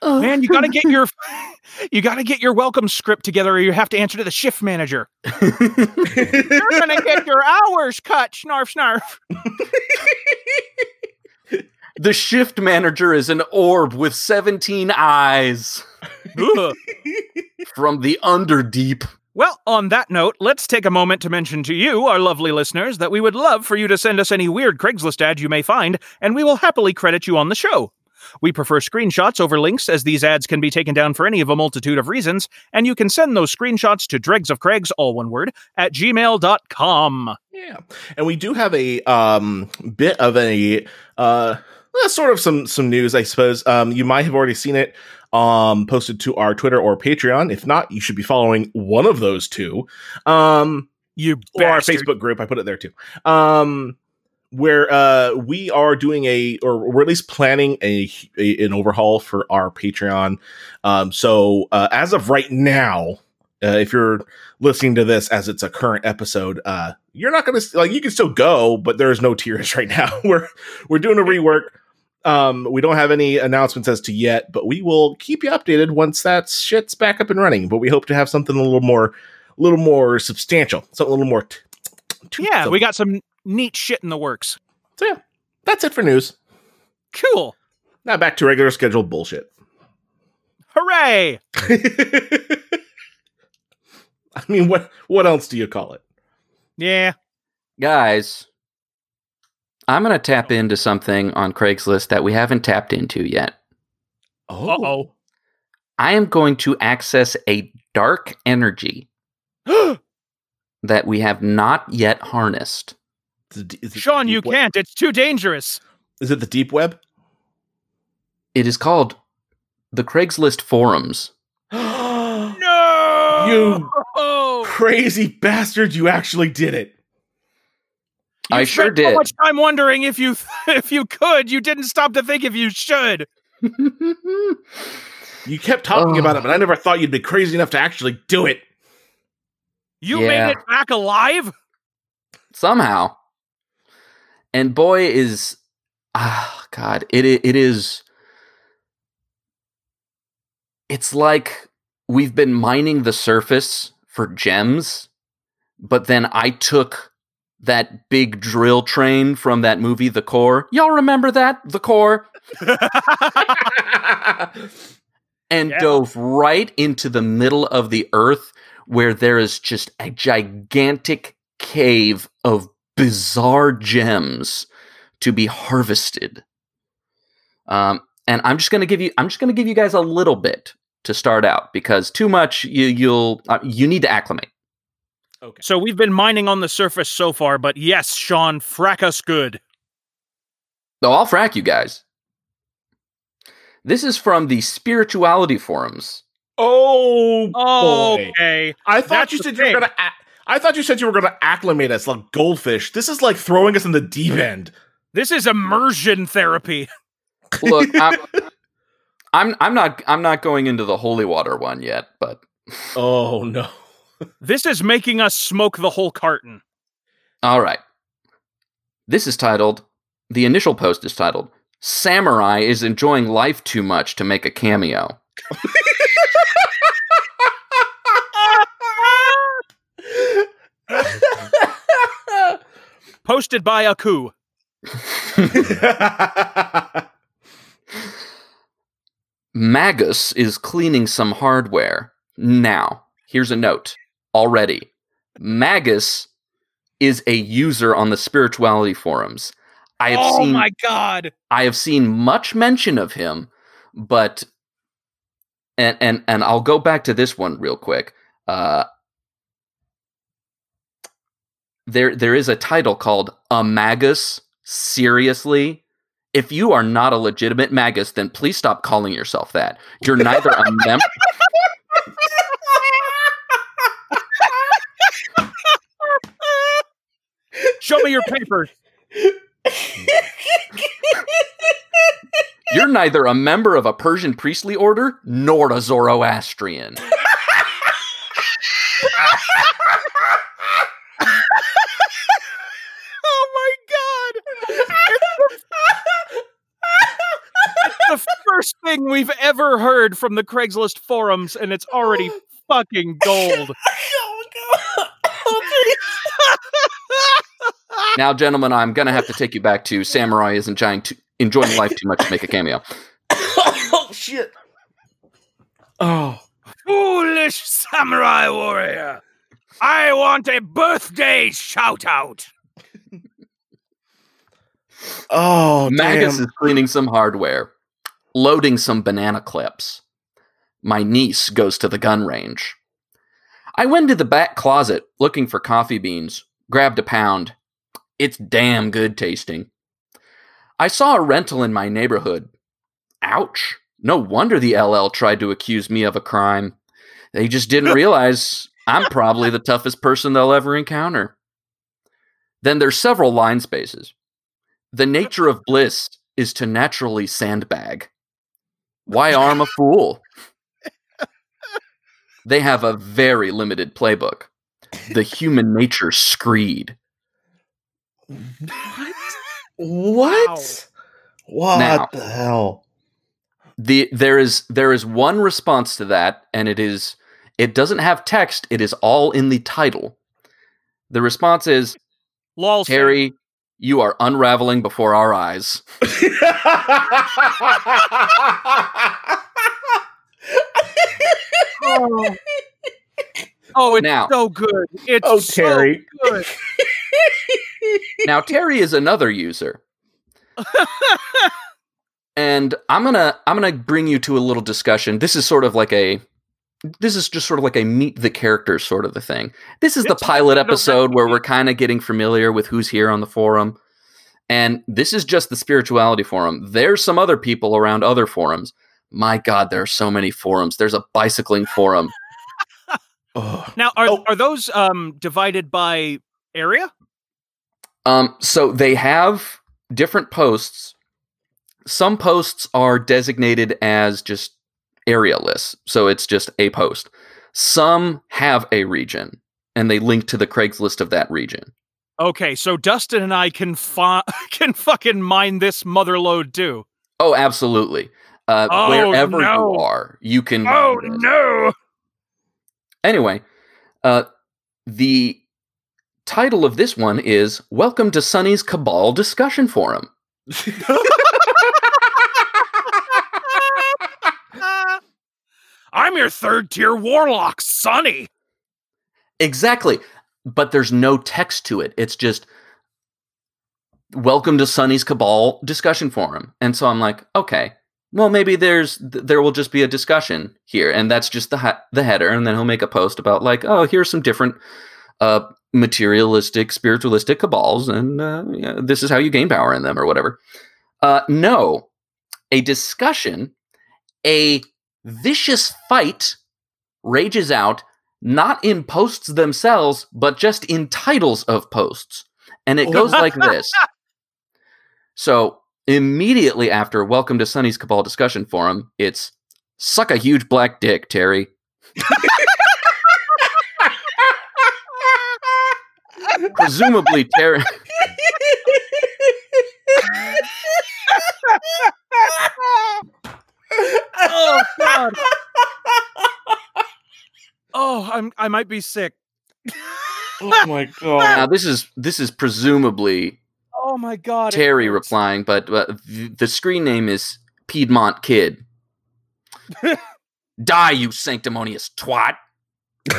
[SPEAKER 4] Oh.
[SPEAKER 2] Man, you gotta get your you gotta get your welcome script together or you have to answer to the shift manager. You're gonna get your hours cut, snarf snarf.
[SPEAKER 4] the shift manager is an orb with 17 eyes from the underdeep.
[SPEAKER 2] Well, on that note, let's take a moment to mention to you, our lovely listeners, that we would love for you to send us any weird Craigslist ad you may find, and we will happily credit you on the show. We prefer screenshots over links as these ads can be taken down for any of a multitude of reasons, and you can send those screenshots to dregs of Craigs, all one word, at gmail.com.
[SPEAKER 3] Yeah, and we do have a um, bit of a uh, sort of some some news, I suppose. Um, you might have already seen it um, posted to our Twitter or Patreon. If not, you should be following one of those two. Um,
[SPEAKER 2] You
[SPEAKER 3] or our. Facebook group. I put it there too. Um, where uh, we are doing a, or we're at least planning a, a an overhaul for our Patreon. Um, so uh, as of right now, uh, if you're listening to this as it's a current episode, uh, you're not going to like you can still go, but there's no tiers right now. we're we're doing a rework. Um, we don't have any announcements as to yet, but we will keep you updated once that shit's back up and running. But we hope to have something a little more, a little more substantial, something a little more. T- t-
[SPEAKER 2] Yeah, we got some neat shit in the works.
[SPEAKER 3] So yeah, that's it for news.
[SPEAKER 2] Cool.
[SPEAKER 3] Now back to regular scheduled bullshit.
[SPEAKER 2] Hooray!
[SPEAKER 3] I mean, what what else do you call it?
[SPEAKER 2] Yeah.
[SPEAKER 4] Guys, I'm going to tap into something on Craigslist that we haven't tapped into yet.
[SPEAKER 3] Oh,
[SPEAKER 2] Uh-oh.
[SPEAKER 4] I am going to access a dark energy that we have not yet harnessed.
[SPEAKER 3] Is it
[SPEAKER 2] Sean, you
[SPEAKER 3] web?
[SPEAKER 2] can't. It's too dangerous.
[SPEAKER 3] Is it the deep web?
[SPEAKER 4] It is called the Craigslist forums.
[SPEAKER 2] No!
[SPEAKER 3] You
[SPEAKER 2] Oh!
[SPEAKER 3] crazy bastard! You actually did it.
[SPEAKER 4] I
[SPEAKER 2] You
[SPEAKER 4] sure
[SPEAKER 2] spent So much time wondering if you if you could. You didn't stop to think if you should.
[SPEAKER 3] You kept talking
[SPEAKER 4] Ugh.
[SPEAKER 3] about it, but I never thought you'd be crazy enough to actually do it.
[SPEAKER 2] You
[SPEAKER 4] Yeah.
[SPEAKER 2] made it back alive.
[SPEAKER 4] Somehow. And boy is ah god, it it is it's like we've been mining the surface for gems, but then I took that big drill train from that movie The Core. Y'all remember that? The Core? and
[SPEAKER 2] Yeah.
[SPEAKER 4] dove right into the middle of the earth where there is just a gigantic cave of bizarre gems to be harvested. Um, and I'm just going to give you I'm just going to give you guys a little bit to start out because too much you you'll uh, you need to acclimate.
[SPEAKER 3] okay.
[SPEAKER 2] So we've been mining on the surface so far, but yes, Sean, frack us good.
[SPEAKER 4] No, I'll frack you guys. This is from the spirituality forums.
[SPEAKER 3] Oh, boy.
[SPEAKER 2] Okay.
[SPEAKER 3] I thought
[SPEAKER 2] That's
[SPEAKER 3] you said you were gonna. A- I thought you said you were gonna acclimate us like goldfish. This is like throwing us in the deep end.
[SPEAKER 2] This is immersion therapy.
[SPEAKER 4] Look, I'm, I'm I'm not I'm not going into the holy water one yet, but
[SPEAKER 3] Oh no.
[SPEAKER 2] This is making us smoke the whole carton.
[SPEAKER 4] All right. This is titled, the initial post is titled, Samurai is enjoying life too much to make a cameo.
[SPEAKER 2] Posted by Aku.
[SPEAKER 4] Magus is cleaning some hardware. Now, here's a note already. Magus is a user on the spirituality forums. I have
[SPEAKER 2] oh
[SPEAKER 4] seen
[SPEAKER 2] my god.
[SPEAKER 4] I have seen much mention of him, but and and and I'll go back to this one real quick. Uh, there there is a title called a magus. Seriously, if you are not a legitimate magus, then please stop calling yourself that. You're neither a mem.
[SPEAKER 2] Show me your papers.
[SPEAKER 4] You're neither a member of a Persian priestly order nor a Zoroastrian.
[SPEAKER 2] Oh my god. It's the first thing we've ever heard from the Craigslist forums, and it's already fucking gold.
[SPEAKER 4] Now, gentlemen, I'm gonna have to take you back to Samurai isn't enjoying, too, enjoying life too much to make a cameo.
[SPEAKER 3] oh shit. Oh.
[SPEAKER 2] Foolish samurai warrior. I want a birthday shout out.
[SPEAKER 3] Oh,
[SPEAKER 4] Magus
[SPEAKER 3] damn.
[SPEAKER 4] is cleaning some hardware. Loading some banana clips. My niece goes to the gun range. I went to the back closet looking for coffee beans, grabbed a pound. It's damn good tasting. I saw a rental in my neighborhood. Ouch. No wonder the LL tried to accuse me of a crime. They just didn't realize I'm probably the toughest person they'll ever encounter. Then there's several line spaces. The nature of bliss is to naturally sandbag. Why arm a fool? They have a very limited playbook. The human nature screed.
[SPEAKER 3] What? What? What
[SPEAKER 4] Now-
[SPEAKER 3] the hell?
[SPEAKER 4] The there is there is one response to that, and it is it doesn't have text, it is all in the title. The response is
[SPEAKER 2] Lol. Sam.
[SPEAKER 4] Terry, you are unraveling before our eyes.
[SPEAKER 2] Oh, oh it's
[SPEAKER 4] Now-
[SPEAKER 2] so good. It's
[SPEAKER 3] Oh,
[SPEAKER 2] so
[SPEAKER 3] Terry.
[SPEAKER 2] good.
[SPEAKER 4] Now Terry is another user. and I'm going to I'm going to bring you to a little discussion. This is sort of like a this is just sort of like a meet the characters sort of a thing. This is the pilot episode where we're kind of getting familiar with who's here on the forum. And this is just the spirituality forum. There's some other people around other forums. My God, there are so many forums. There's a bicycling forum.
[SPEAKER 2] Now, are
[SPEAKER 3] Oh.
[SPEAKER 2] are those um divided by area?
[SPEAKER 4] Um, so they have different posts. Some posts are designated as just area lists, so it's just a post. Some have a region, and they link to the Craigslist of that region.
[SPEAKER 2] Okay, so Dustin and I can fi- can fucking mine this motherload too.
[SPEAKER 4] Oh, absolutely. Uh,
[SPEAKER 2] Oh,
[SPEAKER 4] wherever
[SPEAKER 2] no.
[SPEAKER 4] you are, you can.
[SPEAKER 2] Oh no!
[SPEAKER 4] Anyway, uh, the title of this one is "Welcome to Sunny's Cabal Discussion Forum."
[SPEAKER 2] I'm your third tier warlock, Sonny.
[SPEAKER 4] Exactly. But there's no text to it. It's just welcome to Sonny's Cabal discussion forum. And so I'm like, okay, well maybe there's there will just be a discussion here and that's just the ha- the header and then he'll make a post about like, oh, here's some different uh materialistic spiritualistic cabals and uh, yeah, this is how you gain power in them or whatever. Uh no. A discussion, a vicious fight rages out not in posts themselves, but just in titles of posts. And it goes like this. So immediately after Welcome to Sunny's Cabal Discussion Forum, it's Suck a huge black dick, Terry. Presumably, Terry.
[SPEAKER 2] Oh god. Oh, I'm I might be sick.
[SPEAKER 3] oh my god.
[SPEAKER 4] Now this is this is presumably
[SPEAKER 2] Oh my god.
[SPEAKER 4] Terry replying, but, but the screen name is Piedmont Kid. Die, you sanctimonious twat!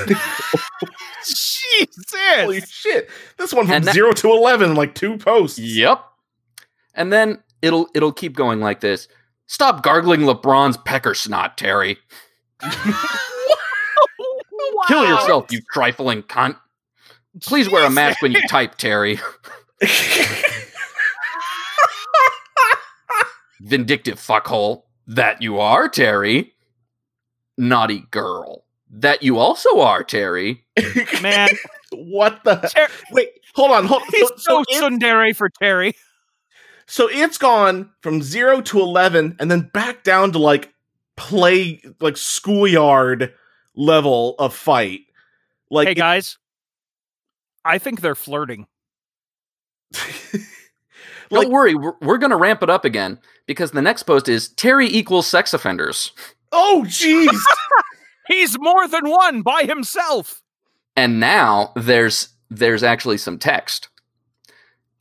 [SPEAKER 2] Jesus.
[SPEAKER 3] Holy shit. This one from
[SPEAKER 4] that-
[SPEAKER 3] 0 to 11 like two posts.
[SPEAKER 4] Yep. And then it'll it'll keep going like this. Stop gargling LeBron's pecker snot, Terry. Kill yourself, you trifling cunt. Please wear a mask when you type, Terry. Vindictive fuckhole. That you are, Terry. Naughty girl. That you also are, Terry.
[SPEAKER 2] Man,
[SPEAKER 3] what the?
[SPEAKER 2] Ter-
[SPEAKER 3] Wait, hold on. Hold
[SPEAKER 2] he's
[SPEAKER 3] so,
[SPEAKER 2] so,
[SPEAKER 3] so, it-
[SPEAKER 2] tsundere for Terry.
[SPEAKER 3] So it's gone from 0 to 11 and then back down to like play, like schoolyard level of fight. Like,
[SPEAKER 2] hey guys, I think they're flirting.
[SPEAKER 4] Don't
[SPEAKER 3] Like-
[SPEAKER 4] worry, we're, we're going to ramp it up again because the next post is Terry equals sex offenders.
[SPEAKER 3] oh, jeez.
[SPEAKER 2] He's more than one by himself.
[SPEAKER 4] And now there's there's actually some text.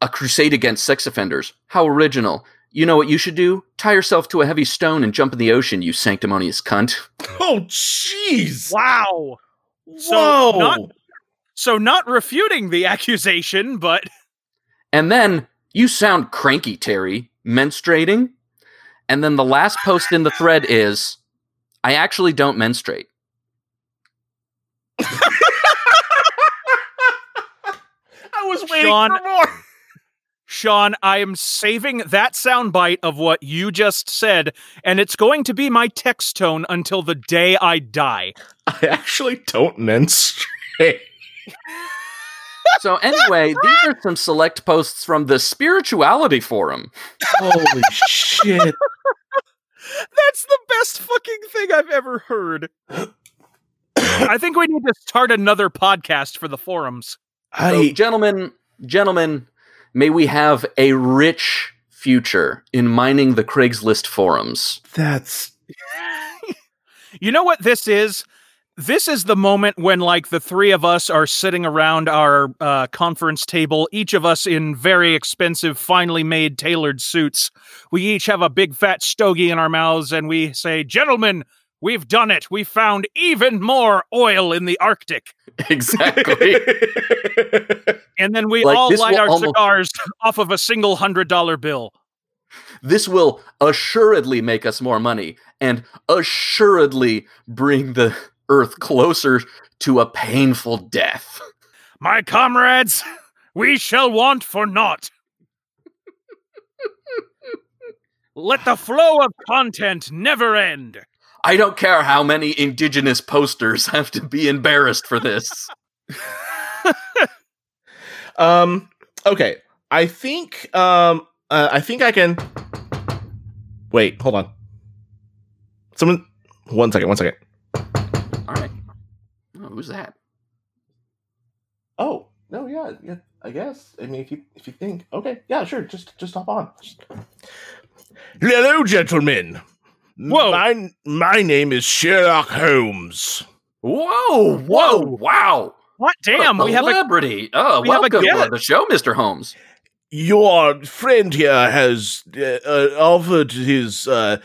[SPEAKER 4] A crusade against sex offenders. How original. You know what you should do? Tie yourself to a heavy stone and jump in the ocean, you sanctimonious cunt.
[SPEAKER 3] oh, jeez.
[SPEAKER 2] Wow. So,
[SPEAKER 3] Whoa.
[SPEAKER 2] not- So not refuting the accusation, but
[SPEAKER 4] And then you sound cranky, Terry, menstruating. And then the last post in the thread is I actually don't menstruate.
[SPEAKER 3] I was waiting
[SPEAKER 2] Sean-
[SPEAKER 3] for more.
[SPEAKER 2] Sean, I am saving that soundbite of what you just said, and it's going to be my text tone until the day I die.
[SPEAKER 3] I actually don't menstruate.
[SPEAKER 4] So anyway, these are some select posts from the Spirituality Forum.
[SPEAKER 3] Holy shit!
[SPEAKER 2] That's the best fucking thing I've ever heard. I think we need to start another podcast for the forums.
[SPEAKER 4] So,
[SPEAKER 3] I
[SPEAKER 4] gentlemen, gentlemen, may we have a rich future in mining the Craigslist forums.
[SPEAKER 3] that's
[SPEAKER 2] You know what this is? This is the moment when, like, the three of us are sitting around our uh, conference table, each of us in very expensive, finely made, tailored suits. We each have a big fat stogie in our mouths, and we say, Gentlemen, we've done it. We found even more oil in the Arctic.
[SPEAKER 4] Exactly.
[SPEAKER 2] And then we
[SPEAKER 4] Like,
[SPEAKER 2] all light our
[SPEAKER 4] almost-
[SPEAKER 2] cigars off of a single hundred dollar bill.
[SPEAKER 4] this will assuredly make us more money and assuredly bring the Earth closer to a painful death.
[SPEAKER 2] My comrades, we shall want for naught. Let the flow of content never end.
[SPEAKER 4] I don't care how many indigenous posters have to be embarrassed for this.
[SPEAKER 3] um. Okay, I think um. Uh, I think I can. Wait, hold on. Someone, one second, one second.
[SPEAKER 4] All right. Oh, who's that?
[SPEAKER 3] Oh no, yeah, yeah. I guess. I mean, if you if you think, okay, yeah, sure, just just hop on. Hello, gentlemen.
[SPEAKER 2] Whoa.
[SPEAKER 3] My my name is Sherlock Holmes.
[SPEAKER 4] Whoa! Whoa! Wow!
[SPEAKER 2] What? Damn,
[SPEAKER 4] What a
[SPEAKER 2] we have a
[SPEAKER 4] celebrity. oh,
[SPEAKER 2] we have a
[SPEAKER 4] welcome to the show, Mister Holmes.
[SPEAKER 3] Your friend here has uh, uh, offered his uh,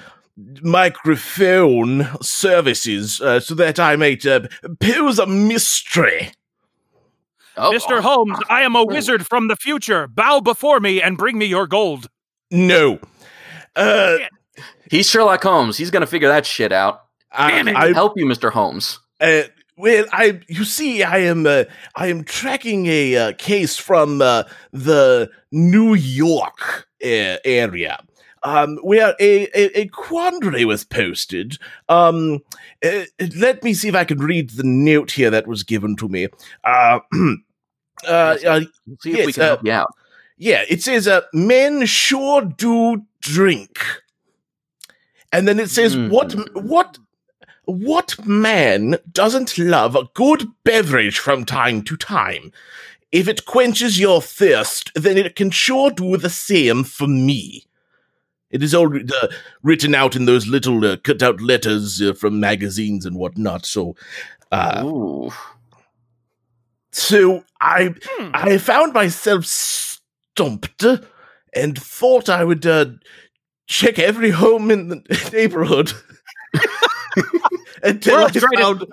[SPEAKER 3] microphone services uh, so that I might uh, pose a mystery.
[SPEAKER 4] Oh,
[SPEAKER 2] Mr. Holmes, I am a wizard from the future. Bow before me and bring me your gold.
[SPEAKER 3] No. Uh,
[SPEAKER 4] He's Sherlock Holmes. He's going to figure that shit out.
[SPEAKER 3] I,
[SPEAKER 2] Damn it.
[SPEAKER 3] I,
[SPEAKER 4] Help you, Mister Holmes.
[SPEAKER 3] Uh, well, I you see, I am uh, I am tracking a uh, case from uh, the New York uh, area. Um, where a, a, a quandary was posted. Um, uh, let me see if I can read the note here that was given to me. Uh, uh,
[SPEAKER 4] see if
[SPEAKER 3] yes,
[SPEAKER 4] we can help you out.
[SPEAKER 3] yeah, it says, uh, men sure do drink. And then it says,
[SPEAKER 4] Hmm.
[SPEAKER 3] what, what, what man doesn't love a good beverage from time to time? If it quenches your thirst, then it can sure do the same for me. It is all uh, written out in those little uh, cut out letters uh, from magazines and whatnot. So, uh, so I
[SPEAKER 2] Hmm.
[SPEAKER 3] I found myself stumped and thought I would uh, check every home in the neighborhood until I found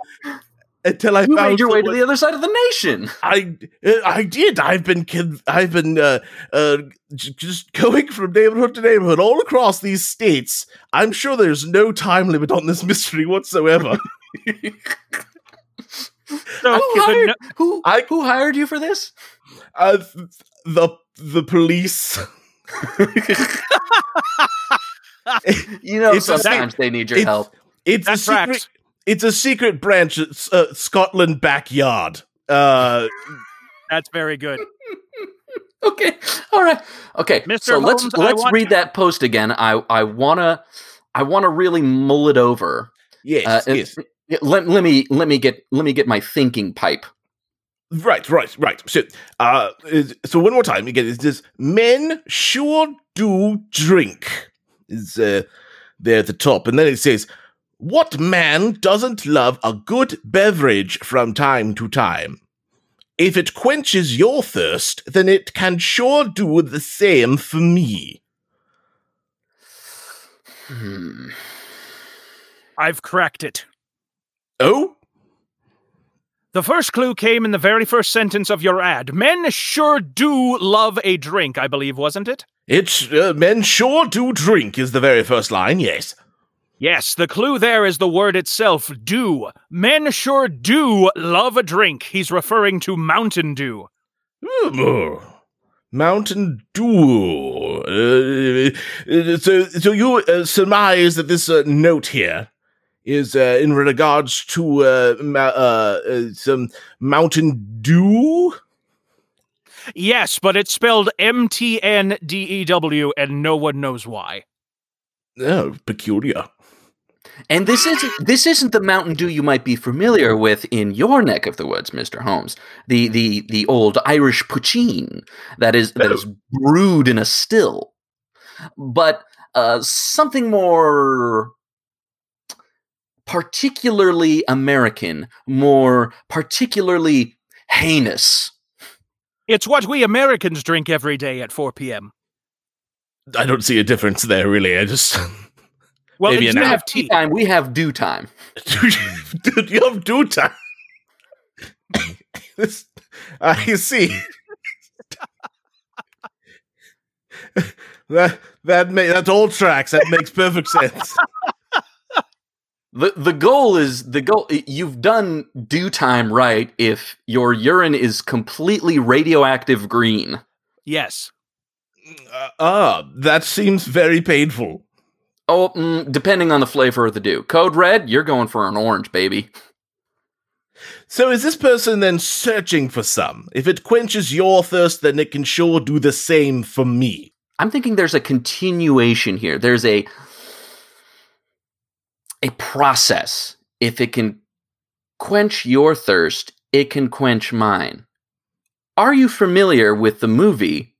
[SPEAKER 3] until I
[SPEAKER 4] You
[SPEAKER 3] found
[SPEAKER 4] made your way to the other side of the nation.
[SPEAKER 3] I uh, I did. I've been I've been uh, uh, just going from neighborhood to neighborhood all across these states. I'm sure there's no time limit on this mystery whatsoever.
[SPEAKER 2] So,
[SPEAKER 4] Who hired,
[SPEAKER 2] no-
[SPEAKER 4] who,
[SPEAKER 3] I-
[SPEAKER 4] who hired you for this?
[SPEAKER 3] uh, the the police.
[SPEAKER 4] You know,
[SPEAKER 3] It's a
[SPEAKER 4] sometimes they need your
[SPEAKER 3] it's-
[SPEAKER 4] help.
[SPEAKER 3] It's a
[SPEAKER 2] that
[SPEAKER 3] secret. It's a secret branch at uh, Scotland backyard. Uh,
[SPEAKER 2] That's very good.
[SPEAKER 4] Okay, all right. Okay,
[SPEAKER 2] Mr.
[SPEAKER 4] so let's let's
[SPEAKER 2] want-
[SPEAKER 4] read that post again. I I wanna I wanna really mull it over.
[SPEAKER 3] yes,
[SPEAKER 4] Uh,
[SPEAKER 3] yes.
[SPEAKER 4] let, let me let me get let me get my thinking pipe.
[SPEAKER 3] Right, right, right. So, uh, so one more time again. It says men sure do drink. Is uh, there at the top, and then it says, "What man doesn't love a good beverage from time to time? If it quenches your thirst, then it can sure do the same for me."
[SPEAKER 4] Hmm.
[SPEAKER 2] I've cracked it.
[SPEAKER 3] Oh,
[SPEAKER 2] The first clue came in the very first sentence of your ad. Men sure do love a drink, I believe, wasn't it?
[SPEAKER 3] It's uh, men sure do drink is the very first line. Yes.
[SPEAKER 2] Yes, the clue there is the word itself, do. Men sure do love a drink. He's referring to Mountain Dew.
[SPEAKER 3] Mm, Mountain Dew. Uh, uh, so, so you uh, surmise that this uh, note here is uh, in regards to uh, ma- uh, uh, some Mountain Dew?
[SPEAKER 2] Yes, but it's spelled M T N D E W, and no one knows why.
[SPEAKER 3] Oh, peculiar.
[SPEAKER 4] And this isn't this isn't the Mountain Dew you might be familiar with in your neck of the woods, Mister Holmes. The the the old Irish poutine that is that is brewed in a still, but uh, something more particularly American, more particularly heinous.
[SPEAKER 2] It's what we Americans drink every day at 4 p.m.
[SPEAKER 3] I don't see a difference there, really. I just.
[SPEAKER 2] Well,
[SPEAKER 3] Maybe an
[SPEAKER 4] You
[SPEAKER 3] hour.
[SPEAKER 4] have tea time. We have due time.
[SPEAKER 3] You have due time. this, I see. that that ma- that all tracks. That makes perfect sense.
[SPEAKER 4] The the goal is the goal. You've done dew time right if your urine is completely radioactive green.
[SPEAKER 2] Yes.
[SPEAKER 3] Uh, ah, that seems very painful.
[SPEAKER 4] Oh, mm, depending on the flavor of the dew. Code red, you're going for an orange, baby.
[SPEAKER 3] So is this person then searching for some? If it quenches your thirst, then it can sure do the same for me.
[SPEAKER 4] I'm thinking there's a continuation here. There's a a process. If it can quench your thirst, it can quench mine. Are you familiar with the movie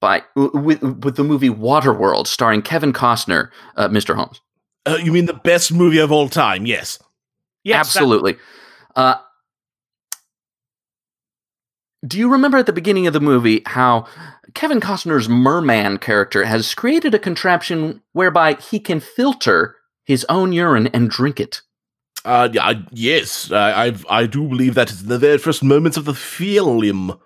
[SPEAKER 4] by with, with the movie Waterworld starring Kevin Costner, uh, Mr. Holmes?
[SPEAKER 3] Uh, you mean the best movie of all time? Yes.
[SPEAKER 2] Yes. that-
[SPEAKER 4] Absolutely. Uh, do you remember at the beginning of the movie how Kevin Costner's merman character has created a contraption whereby he can filter his own urine and drink it?
[SPEAKER 3] Uh, I- yes, I, I've, I do believe that is in the very first moments of the film.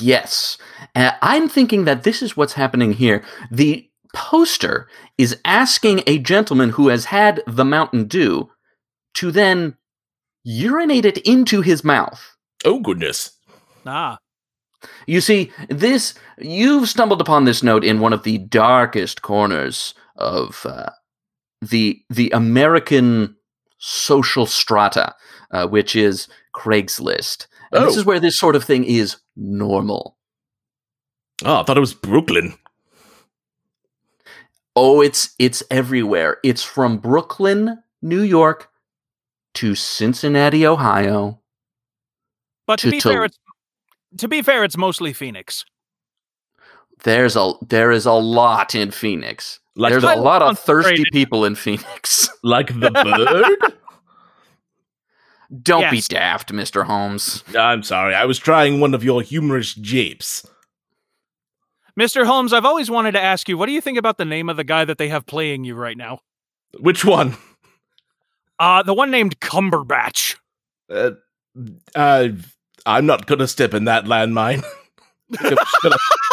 [SPEAKER 4] Yes. Uh, I'm thinking that this is what's happening here. The poster is asking a gentleman who has had the Mountain Dew to then urinate it into his mouth.
[SPEAKER 3] Oh goodness.
[SPEAKER 2] Ah.
[SPEAKER 4] You see, this you've stumbled upon this note in one of the darkest corners of uh, the the American social strata, uh, which is Craigslist. And this
[SPEAKER 3] Oh.
[SPEAKER 4] is where this sort of thing is normal.
[SPEAKER 3] Oh, I thought it was Brooklyn.
[SPEAKER 4] Oh, it's it's everywhere. It's from Brooklyn, New York, to Cincinnati, Ohio.
[SPEAKER 2] But to
[SPEAKER 4] To-
[SPEAKER 2] be
[SPEAKER 4] to-
[SPEAKER 2] fair, it's to be fair, it's mostly Phoenix.
[SPEAKER 4] There's a there is a lot in Phoenix.
[SPEAKER 3] Like
[SPEAKER 4] There's
[SPEAKER 3] the,
[SPEAKER 4] a lot of thirsty people in Phoenix.
[SPEAKER 3] like the bird.
[SPEAKER 4] Don't be daft, Mr. Holmes.
[SPEAKER 3] I'm sorry, I was trying one of your humorous japes.
[SPEAKER 2] Mr. Holmes, I've always wanted to ask you, what do you think about the name of the guy that they have playing you right now?
[SPEAKER 3] Which one?
[SPEAKER 2] Uh, the one named Cumberbatch.
[SPEAKER 3] Uh, uh, I'm not gonna step in that landmine.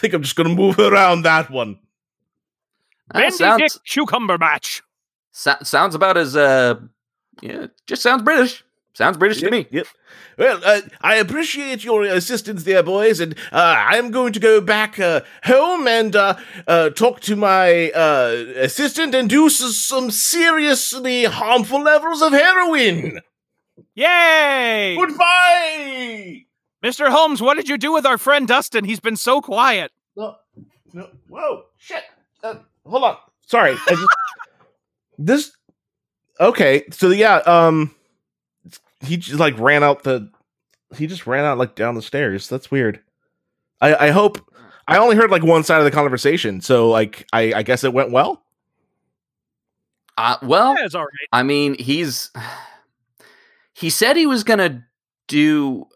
[SPEAKER 3] I think I'm just gonna, think I'm just gonna move around that one.
[SPEAKER 4] That
[SPEAKER 2] Benedict
[SPEAKER 4] sounds
[SPEAKER 2] Cucumberbatch.
[SPEAKER 4] so- sounds about as uh yeah, just sounds British. Sounds British to me.
[SPEAKER 3] Yep. Well, uh, I appreciate your assistance there, boys, and uh, I'm going to go back uh, home and uh, uh, talk to my uh, assistant and do s- some seriously harmful levels of heroin.
[SPEAKER 2] Yay!
[SPEAKER 3] Goodbye.
[SPEAKER 2] Mr. Holmes, what did you do with our friend Dustin? He's been so quiet.
[SPEAKER 3] No, no, whoa, shit. Uh, hold on. Sorry. I just, this. Okay, so yeah, um, he just like ran out the. He just ran out like down the stairs. That's weird. I I hope. I only heard like one side of the conversation, so like I I guess it went well.
[SPEAKER 4] Uh, well,
[SPEAKER 2] Yeah, it's all right.
[SPEAKER 4] I mean, he's he said he was gonna do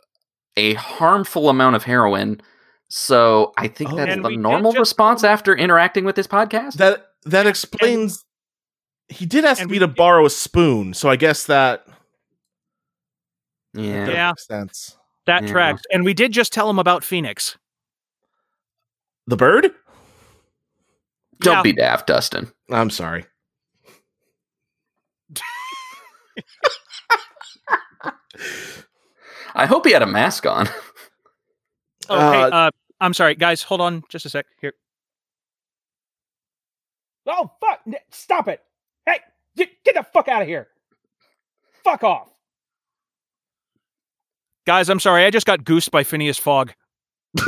[SPEAKER 4] a harmful amount of heroin. So I think
[SPEAKER 3] Oh.
[SPEAKER 4] that's the normal
[SPEAKER 2] just-
[SPEAKER 4] response after interacting with this podcast.
[SPEAKER 3] That that explains. He did ask me to
[SPEAKER 2] did-
[SPEAKER 3] borrow a spoon, so I guess that
[SPEAKER 4] Yeah.
[SPEAKER 3] That
[SPEAKER 2] Yeah.
[SPEAKER 3] makes sense.
[SPEAKER 2] That
[SPEAKER 4] Yeah.
[SPEAKER 2] tracks. And we did just tell him about Phoenix.
[SPEAKER 3] The bird?
[SPEAKER 4] Don't
[SPEAKER 2] Yeah.
[SPEAKER 4] be daft, Dustin.
[SPEAKER 3] I'm sorry.
[SPEAKER 4] I hope he had a mask on.
[SPEAKER 2] Oh, hey,
[SPEAKER 3] Uh,
[SPEAKER 2] uh, I'm sorry, guys. Hold on, just a sec. Here. Oh fuck! Stop it! Hey, get, get the fuck out of here! Fuck off! Guys, I'm sorry. I just got goosed by Phineas Fogg.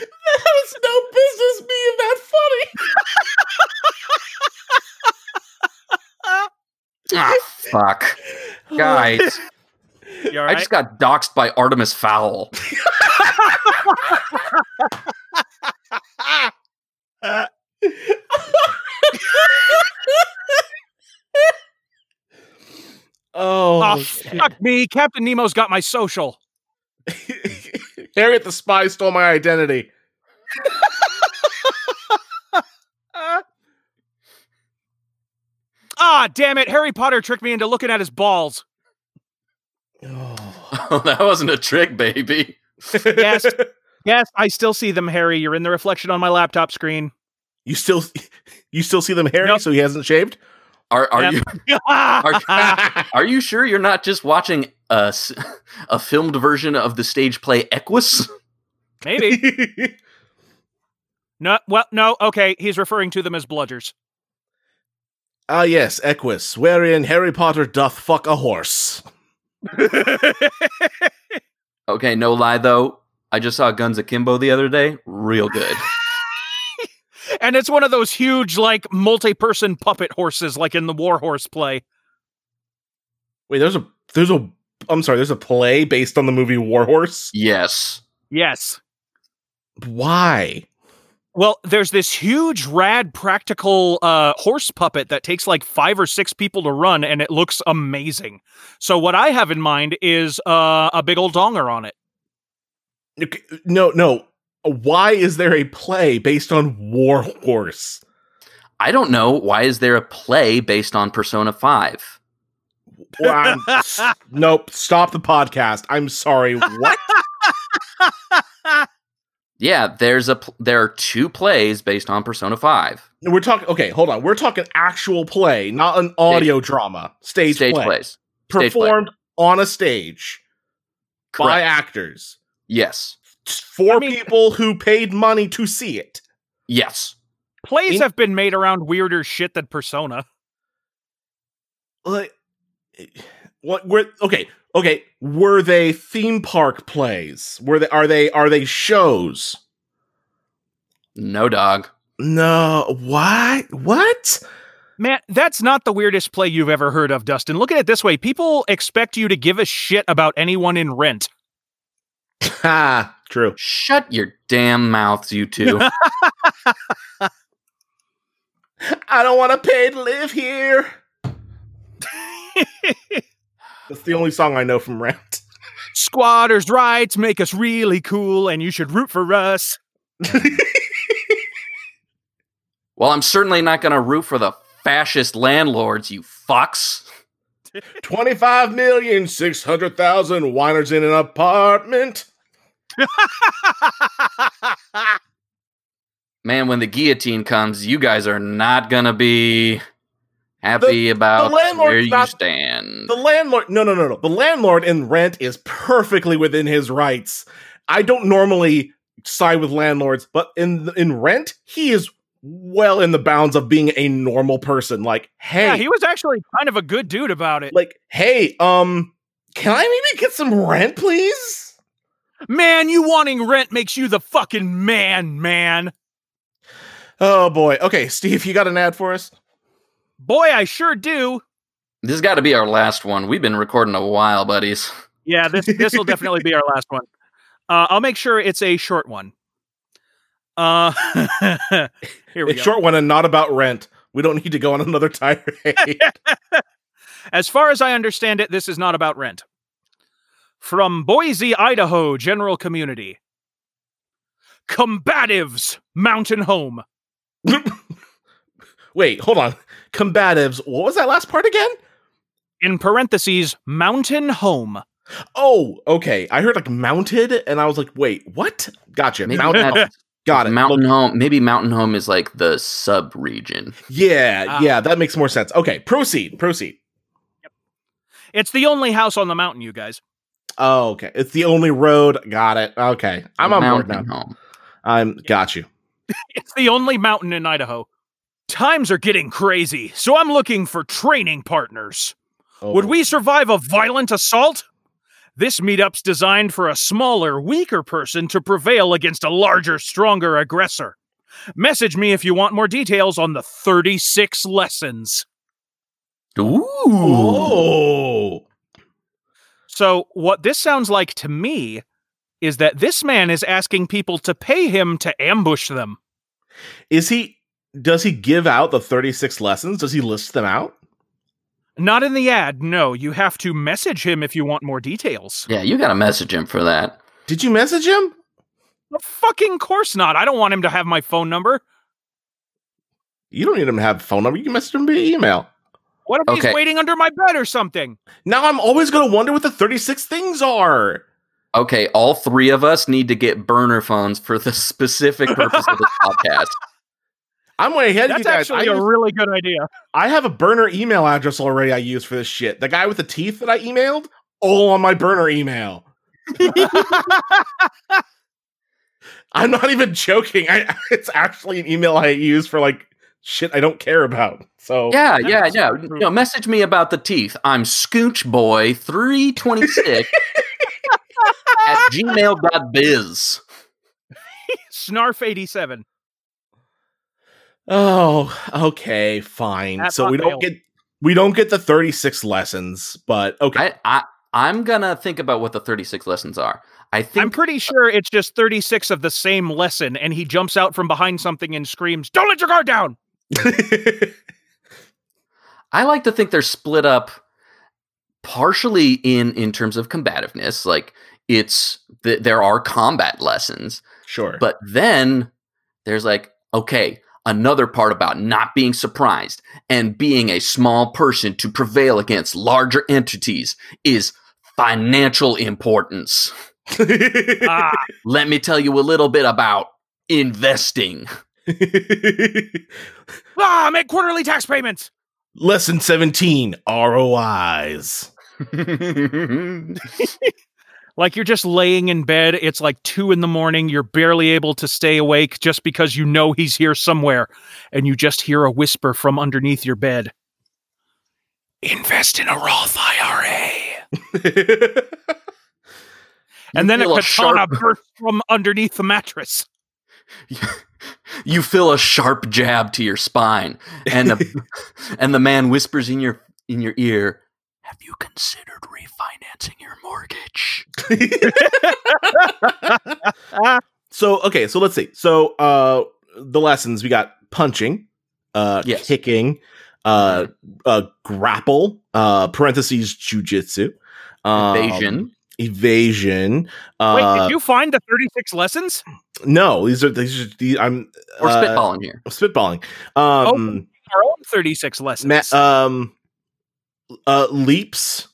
[SPEAKER 3] that has no business being that
[SPEAKER 4] ah, fuck.
[SPEAKER 3] funny.
[SPEAKER 4] Guys,
[SPEAKER 2] You all
[SPEAKER 4] I just got doxxed by Artemis Fowl.
[SPEAKER 3] oh,
[SPEAKER 2] Oh, fuck me. Captain Nemo's got my social.
[SPEAKER 3] Harriet the spy stole my identity.
[SPEAKER 2] Ah, damn it. Harry Potter tricked me into looking at his balls.
[SPEAKER 4] That wasn't a trick, baby.
[SPEAKER 2] Yes. Yes, I still see them, Harry. You're in the reflection on my laptop screen.
[SPEAKER 3] You still you still see them Harry.
[SPEAKER 2] Nope.
[SPEAKER 3] so he hasn't shaved?
[SPEAKER 4] Are are
[SPEAKER 2] Yep.
[SPEAKER 4] you
[SPEAKER 2] Are
[SPEAKER 4] are you sure you're not just watching a filmed version of the stage play Equus?
[SPEAKER 2] Maybe. No, well, no, okay. He's referring to them as bludgers.
[SPEAKER 3] Ah yes, Equus, wherein Harry Potter doth fuck a horse.
[SPEAKER 4] Okay, no lie though. I just saw Guns Akimbo the other day. Real good.
[SPEAKER 2] and it's one of those huge, like, multi person puppet horses, like in the War Horse play.
[SPEAKER 3] Wait, there's a there's a I'm sorry, there's a play based on the movie War Horse.
[SPEAKER 4] yes.
[SPEAKER 2] Yes.
[SPEAKER 3] Why?
[SPEAKER 2] Well, there's this huge, rad, practical uh, horse puppet that takes like five or six people to run, and it looks amazing. So, what I have in mind is uh, a big old donger on it.
[SPEAKER 3] No, no. Why is there a play based on War Horse?
[SPEAKER 4] I don't know. Why is there a play based on Persona 5?
[SPEAKER 3] Well, s- nope. Stop the podcast. I'm sorry. What?
[SPEAKER 4] Yeah, there's a pl- there are two plays based on Persona 5.
[SPEAKER 3] We're talking. Okay, hold on. We're talking actual play, not an audio drama. Stage,
[SPEAKER 4] Stage
[SPEAKER 3] play.
[SPEAKER 4] plays. Stage play.
[SPEAKER 3] performed on a stage by actors
[SPEAKER 4] Yes.
[SPEAKER 3] for
[SPEAKER 2] I mean-
[SPEAKER 3] people who paid money to see it.
[SPEAKER 4] Yes.
[SPEAKER 2] Plays
[SPEAKER 3] In-
[SPEAKER 2] have been made around weirder shit than Persona.
[SPEAKER 3] Like, eh, what? We're okay? Okay. Were they theme park plays? Were they? Are they? Are they shows?
[SPEAKER 4] No dog.
[SPEAKER 3] No. What? What?
[SPEAKER 2] Man, that's not the weirdest play you've ever heard of, Dustin. Look at it this way people expect you to give a shit about anyone in rent.
[SPEAKER 3] Ha. True.
[SPEAKER 4] Shut your damn mouths, you two.
[SPEAKER 3] I don't want to pay to live here. That's the only song I know from Rent.
[SPEAKER 2] Squatters' rights make us really cool, and you should root for us.
[SPEAKER 4] well, I'm certainly not going to root for the fascist landlords, you fucks.
[SPEAKER 3] Twenty-five million six hundred thousand whiners in an apartment.
[SPEAKER 4] Man, when the guillotine comes, you guys are not going to be happy about
[SPEAKER 3] landlord's
[SPEAKER 4] where you
[SPEAKER 3] not-
[SPEAKER 4] stand.
[SPEAKER 3] The landlord, no, no, no, no. The landlord in Rent is perfectly within his rights. I don't normally side with landlords, but in in Rent, he is well in the bounds of being a normal person. Like, hey,
[SPEAKER 2] Yeah, he was actually kind of a good dude about it.
[SPEAKER 3] like, hey, um, can I maybe get some rent, please?
[SPEAKER 2] Man, you wanting rent makes you the fucking man, man.
[SPEAKER 3] Oh boy. Okay, Steve, you got an ad for us?
[SPEAKER 2] Boy, I sure do.
[SPEAKER 4] this has got to be our last one. We've been recording a while, buddies.
[SPEAKER 2] Yeah, this this will definitely be our last one. Uh, I'll make sure it's a short one. Uh, here we
[SPEAKER 3] A
[SPEAKER 2] go.
[SPEAKER 3] short one and not about rent. We don't need to go on another tirade.
[SPEAKER 2] As far as I understand it, this is not about rent. From Boise, Idaho, general community. Combatives, mountain home.
[SPEAKER 3] Wait, hold on. Combatives. What was that last part again?
[SPEAKER 2] In parentheses, mountain home.
[SPEAKER 3] Oh, okay. I heard like mounted, and I was like, wait, what? Gotcha.
[SPEAKER 4] Maybe
[SPEAKER 3] Mountain.
[SPEAKER 4] that's
[SPEAKER 3] Got it.
[SPEAKER 4] Mountain
[SPEAKER 3] Look-
[SPEAKER 4] Home. Maybe Mountain Home is like the sub region.
[SPEAKER 3] yeah,
[SPEAKER 2] Ah.
[SPEAKER 3] yeah, that makes more sense. Okay, proceed. Proceed.
[SPEAKER 2] It's the only house on the mountain, you guys.
[SPEAKER 3] Oh, okay. It's the only road. Got it. Okay. I'm on board
[SPEAKER 4] Mountain
[SPEAKER 3] now.
[SPEAKER 4] Home.
[SPEAKER 3] I'm got you.
[SPEAKER 2] It's the only mountain in Idaho. Times are getting crazy, so I'm looking for training partners.
[SPEAKER 3] Oh.
[SPEAKER 2] Would we survive a violent assault? This meetup's designed for a smaller, weaker person to prevail against a larger, stronger aggressor. Message me if you want more details on the 36 lessons.
[SPEAKER 4] Ooh.
[SPEAKER 3] Oh.
[SPEAKER 2] So, what this sounds like to me is that this man is asking people to pay him to ambush them.
[SPEAKER 3] Is he does he give out the 36 lessons? Does he list them out?
[SPEAKER 2] Not in the ad, no. You have to message him if you want more details.
[SPEAKER 4] Yeah, you got to message him for that.
[SPEAKER 3] Did you message him?
[SPEAKER 2] Of fucking course not. I don't want him to have my phone number.
[SPEAKER 3] You don't need him to have a phone number. You can message him via email.
[SPEAKER 2] What if
[SPEAKER 4] Okay.
[SPEAKER 2] he's waiting under my bed or something?
[SPEAKER 3] Now I'm always going to wonder what the 36 things are.
[SPEAKER 4] Okay, all three of us need to get burner phones for the specific purpose of this podcast.
[SPEAKER 3] I'm way ahead of
[SPEAKER 2] That's
[SPEAKER 3] you guys. I,
[SPEAKER 2] actually a
[SPEAKER 3] use-
[SPEAKER 2] really good idea.
[SPEAKER 3] I have a burner email address already I use for this shit. The guy with the teeth that I emailed, all on my burner email. I'm not even joking. I, it's actually an email I use for like shit I don't care about. So
[SPEAKER 4] Yeah, yeah, yeah.
[SPEAKER 2] true.
[SPEAKER 4] No, message me about the teeth. I'm scoochboy326 at gmail.biz.
[SPEAKER 2] Snarf87.
[SPEAKER 3] Oh, okay, fine.
[SPEAKER 2] That
[SPEAKER 3] so we don't
[SPEAKER 2] failed.
[SPEAKER 3] get we don't get the 36 lessons, but okay.
[SPEAKER 4] I, I, I'm going to think about what the 36 lessons are. I think
[SPEAKER 2] I'm pretty sure it's just 36 of the same lesson, and he jumps out from behind something and screams, Don't let your guard down!
[SPEAKER 4] I like to think they're split up partially in in terms of combativeness like it's th- there are combat lessons
[SPEAKER 3] sure.
[SPEAKER 4] but then there's like okay another part about not being surprised and being a small person to prevail against larger entities is financial importance
[SPEAKER 2] Ah,
[SPEAKER 4] let me tell you a little bit about investing
[SPEAKER 2] ah, make quarterly tax payments!
[SPEAKER 3] Lesson 17 ROIs.
[SPEAKER 2] Like you're just laying in bed, it's like two in the morning, you're barely able to stay awake just because you know he's here somewhere, and you just hear a whisper from underneath your bed. Invest in a Roth IRA. and then a katana
[SPEAKER 4] sharp-
[SPEAKER 2] bursts from underneath the mattress.
[SPEAKER 4] you feel a sharp jab to your spine and the, and the man whispers in your in your ear have you considered refinancing your mortgage
[SPEAKER 3] so okay, so let's see. So uh the lessons we got punching, uh
[SPEAKER 4] Yes.
[SPEAKER 3] kicking, uh uh grapple, uh parentheses jujitsu, um,
[SPEAKER 4] evasion
[SPEAKER 3] evasion. Uh
[SPEAKER 2] Wait, did you find the 36 lessons?
[SPEAKER 3] no, these are these are the I'm
[SPEAKER 4] or
[SPEAKER 3] uh,
[SPEAKER 4] spitballing here
[SPEAKER 3] spitballing. Um
[SPEAKER 2] Our own 36 lessons.
[SPEAKER 3] ma- um uh leaps.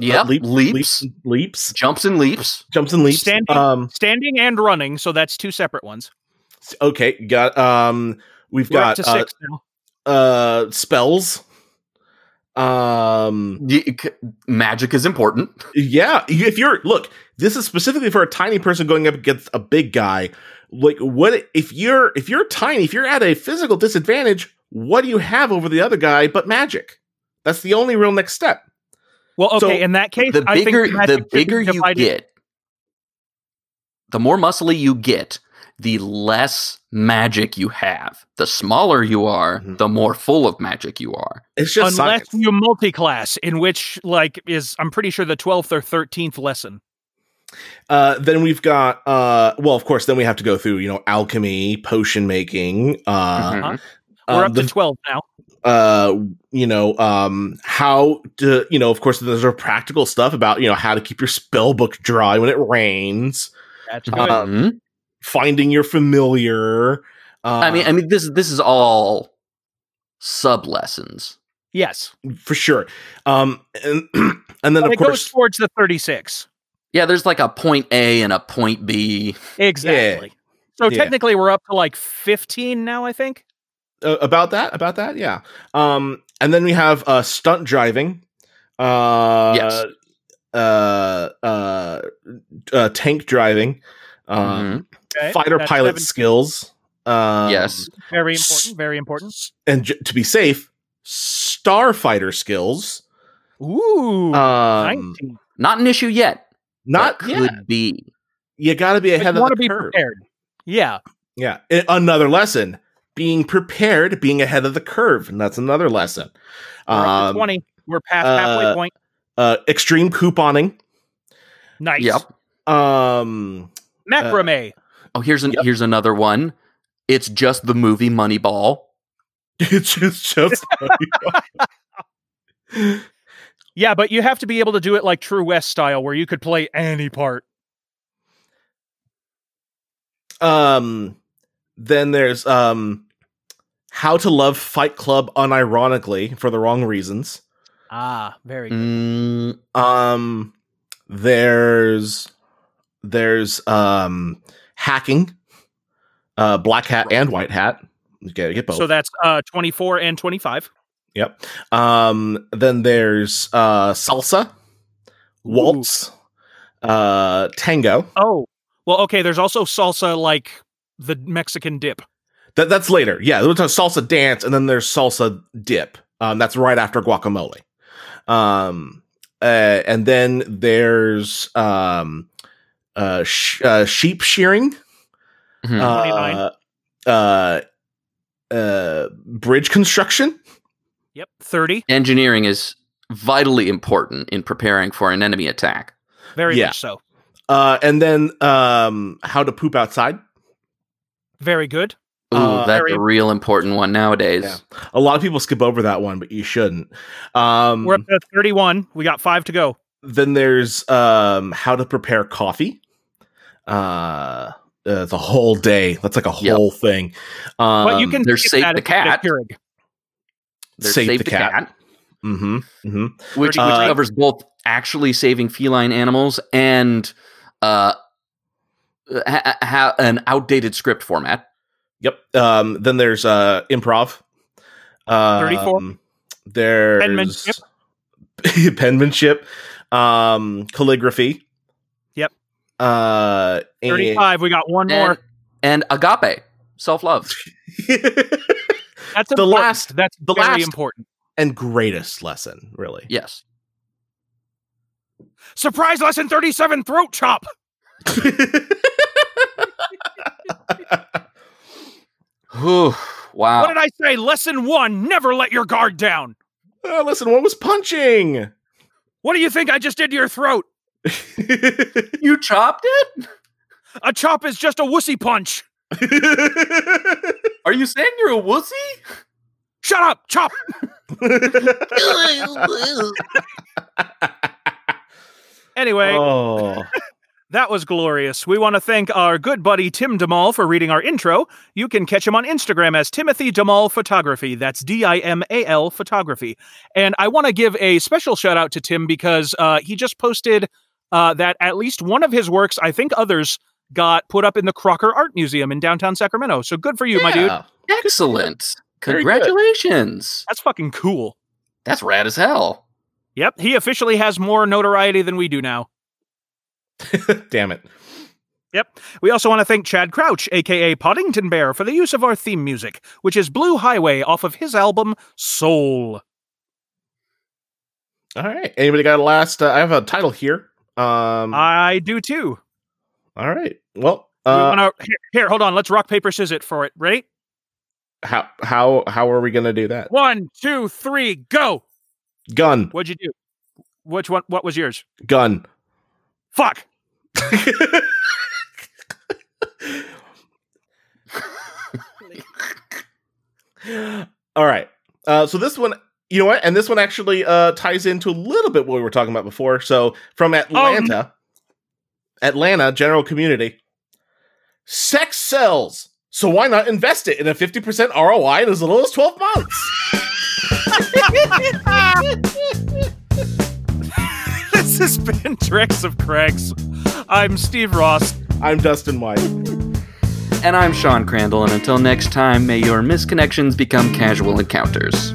[SPEAKER 4] Yep,
[SPEAKER 3] Uh, leap-
[SPEAKER 4] leaps.
[SPEAKER 3] leaps, leaps,
[SPEAKER 4] jumps and leaps
[SPEAKER 3] jumps and leaps.
[SPEAKER 2] Standing.
[SPEAKER 3] Um,
[SPEAKER 2] Standing and running, so that's two separate ones.
[SPEAKER 3] okay, got um, we've
[SPEAKER 2] We're
[SPEAKER 3] got uh,
[SPEAKER 2] six now.
[SPEAKER 3] uh spells um
[SPEAKER 4] Y- c- magic is important
[SPEAKER 3] yeah if you're look this is specifically for a tiny person going up against a big guy like what if you're if you're tiny if you're at a physical disadvantage what do you have over the other guy but magic that's the only real next step
[SPEAKER 2] Well, okay,
[SPEAKER 3] so
[SPEAKER 2] in that case,
[SPEAKER 4] the
[SPEAKER 2] I
[SPEAKER 4] bigger
[SPEAKER 2] magic
[SPEAKER 4] the bigger you
[SPEAKER 2] divided-
[SPEAKER 4] get the more muscly you get the less magic you have the smaller you are
[SPEAKER 3] Mhm.
[SPEAKER 4] the more full of magic you are
[SPEAKER 3] it's just
[SPEAKER 2] unless
[SPEAKER 3] science.
[SPEAKER 2] you multi-class, in which like is I'm pretty sure the 12th or 13th lesson.
[SPEAKER 3] uh then we've got uh well of course then we have to go through you know alchemy potion making uh
[SPEAKER 4] Mhm.
[SPEAKER 2] We're
[SPEAKER 3] Um,
[SPEAKER 2] up to 12 now.
[SPEAKER 3] uh you know um how to you know of course there's a practical stuff about you know how to keep your spell book dry when it rains
[SPEAKER 2] That's good.
[SPEAKER 3] Uh,
[SPEAKER 4] Mhm.
[SPEAKER 3] finding your familiar uh,
[SPEAKER 4] I mean, I mean, this this is all sub lessons.
[SPEAKER 2] yes.
[SPEAKER 3] for sure um and and then
[SPEAKER 2] But
[SPEAKER 3] of
[SPEAKER 2] it goes
[SPEAKER 3] course
[SPEAKER 2] towards the 36.
[SPEAKER 4] Yeah, there's like a point A and a point B.
[SPEAKER 2] Exactly. So
[SPEAKER 3] Yeah.
[SPEAKER 2] technically we're up to like 15 now, I think.
[SPEAKER 3] Uh, about that about that yeah um and then we have uh stunt driving uh
[SPEAKER 4] Yes.
[SPEAKER 3] uh uh, uh tank driving um
[SPEAKER 2] Okay.
[SPEAKER 3] fighter
[SPEAKER 2] That's
[SPEAKER 3] pilot
[SPEAKER 2] 17.
[SPEAKER 3] skills um
[SPEAKER 4] yes.
[SPEAKER 2] Very important. Very important.
[SPEAKER 3] and j- to be safe starfighter skills
[SPEAKER 2] Ooh.
[SPEAKER 3] um
[SPEAKER 2] 19.
[SPEAKER 4] Not an issue yet.
[SPEAKER 3] not could
[SPEAKER 4] could be.
[SPEAKER 3] you got to be
[SPEAKER 2] But
[SPEAKER 3] ahead
[SPEAKER 2] you
[SPEAKER 3] of
[SPEAKER 2] want
[SPEAKER 3] the
[SPEAKER 2] to be
[SPEAKER 3] curve
[SPEAKER 2] prepared. Yeah.
[SPEAKER 3] yeah I- another lesson being prepared being ahead of the curve and that's another lesson
[SPEAKER 2] We're
[SPEAKER 3] um
[SPEAKER 2] 20. We're past halfway
[SPEAKER 3] uh,
[SPEAKER 2] point.
[SPEAKER 3] uh extreme couponing
[SPEAKER 2] Nice.
[SPEAKER 4] Yep.
[SPEAKER 3] um
[SPEAKER 2] Macrame.
[SPEAKER 4] Oh, here's an
[SPEAKER 3] Yep.
[SPEAKER 4] here's another one. It's just the movie Moneyball.
[SPEAKER 3] it's just just
[SPEAKER 2] yeah, but you have to be able to do it like True West style, where you could play any part.
[SPEAKER 3] um then there's um how to love fight club unironically for the wrong reasons
[SPEAKER 2] Ah, very good.
[SPEAKER 4] Mm,
[SPEAKER 3] um there's there's um hacking uh black hat and white hat you gotta get both
[SPEAKER 2] So that's uh 24 and 25.
[SPEAKER 3] yep um then there's uh salsa waltz uh tango
[SPEAKER 2] Oh, well, okay. There's also salsa, like the Mexican dip.
[SPEAKER 3] That that's later yeah there's a salsa dance and then there's salsa dip um that's right after guacamole um uh, and then there's um uh, sh- uh sheep shearing
[SPEAKER 4] mhm.
[SPEAKER 3] uh, uh, uh, bridge construction.
[SPEAKER 2] Yep, 30.
[SPEAKER 4] Engineering is vitally important in preparing for an enemy attack.
[SPEAKER 2] Very
[SPEAKER 3] Yeah.
[SPEAKER 2] much so.
[SPEAKER 3] Uh, and then um, how to poop outside.
[SPEAKER 2] Very good.
[SPEAKER 4] Ooh,
[SPEAKER 3] Uh,
[SPEAKER 4] that's
[SPEAKER 2] very-
[SPEAKER 4] a real important one nowadays.
[SPEAKER 3] Yeah. A lot of people skip over that one, but you shouldn't. Um,
[SPEAKER 2] We're up to 31. We got five to go.
[SPEAKER 3] then there's um, how to prepare coffee. Uh, uh, the whole day. That's like a
[SPEAKER 4] Yep.
[SPEAKER 3] whole thing. Um,
[SPEAKER 2] But you can
[SPEAKER 4] there's Save the
[SPEAKER 2] if you get
[SPEAKER 4] Cat.
[SPEAKER 2] Keurig.
[SPEAKER 4] There's
[SPEAKER 3] Save
[SPEAKER 4] Save
[SPEAKER 3] the
[SPEAKER 4] the,
[SPEAKER 3] Cat.
[SPEAKER 4] cat,
[SPEAKER 3] Mm-hmm, mm-hmm.
[SPEAKER 4] which, which
[SPEAKER 3] Uh,
[SPEAKER 4] covers both actually saving feline animals and uh, ha- ha- an outdated script format.
[SPEAKER 3] Yep. Um, then there's uh, improv. Um,
[SPEAKER 2] 34.
[SPEAKER 3] There's
[SPEAKER 2] Penmanship.
[SPEAKER 3] penmanship, um, calligraphy.
[SPEAKER 2] Yep.
[SPEAKER 3] Uh, and-
[SPEAKER 2] 35. We got one more.
[SPEAKER 4] And, and agape, self love.
[SPEAKER 2] That's
[SPEAKER 3] the
[SPEAKER 2] important.
[SPEAKER 3] last-
[SPEAKER 2] That's
[SPEAKER 3] the
[SPEAKER 2] very
[SPEAKER 3] last-
[SPEAKER 2] important.
[SPEAKER 3] and greatest lesson, really.
[SPEAKER 4] Yes.
[SPEAKER 2] Surprise lesson 37 throat chop.
[SPEAKER 4] Whew, wow.
[SPEAKER 2] What did I say? Lesson one never let your guard down.
[SPEAKER 3] Uh, listen, what was punching?
[SPEAKER 2] What do you think I just did to your throat?
[SPEAKER 4] you chopped it?
[SPEAKER 2] A chop is just a wussy punch.
[SPEAKER 4] Are you saying you're a wussy?
[SPEAKER 2] Shut up, chop. Anyway,
[SPEAKER 3] oh,
[SPEAKER 2] that was glorious. We want to thank our good buddy Tim Dimal for reading our intro. You can catch him on Instagram as Timothy Dimal Photography. That's D I M A L Photography. And I want to give a special shout out to Tim because uh, he just posted uh, that at least one of his works, I think others, got put up in the Crocker Art Museum in downtown Sacramento. So good for you, my dude.
[SPEAKER 4] Excellent. Congratulations.
[SPEAKER 2] That's fucking cool.
[SPEAKER 4] That's rad as hell.
[SPEAKER 2] Yep, he officially has more notoriety than we do now.
[SPEAKER 3] Damn it.
[SPEAKER 2] Yep. We also want to thank Chad Crouch, aka Poddington Bear, for the use of our theme music, which is Blue Highway off of his album Soul.
[SPEAKER 3] All right. Anybody got a last? Uh, I have a title here. Um.
[SPEAKER 2] I do too.
[SPEAKER 3] all right. Well.
[SPEAKER 2] We
[SPEAKER 3] Uh,
[SPEAKER 2] wanna, here, here, hold on. Let's rock, paper, scissors for it. Ready?
[SPEAKER 3] how how how are we gonna do that?
[SPEAKER 2] One, two, three, go.
[SPEAKER 3] Gun.
[SPEAKER 2] What'd you do? Which one? What was yours?
[SPEAKER 3] Gun.
[SPEAKER 2] Fuck.
[SPEAKER 3] All right. Uh, so this one, you know what? And this one actually uh, ties into a little bit what we were talking about before. So from Atlanta, Atlanta general community, sex sells. So why not invest it in a 50% ROI in as little as 12 months?
[SPEAKER 2] this has been Tricks of Craigs. I'm Steve Ross.
[SPEAKER 3] I'm Dustin White.
[SPEAKER 4] And I'm Sean Crandall, and until next time, may your misconnections become casual encounters.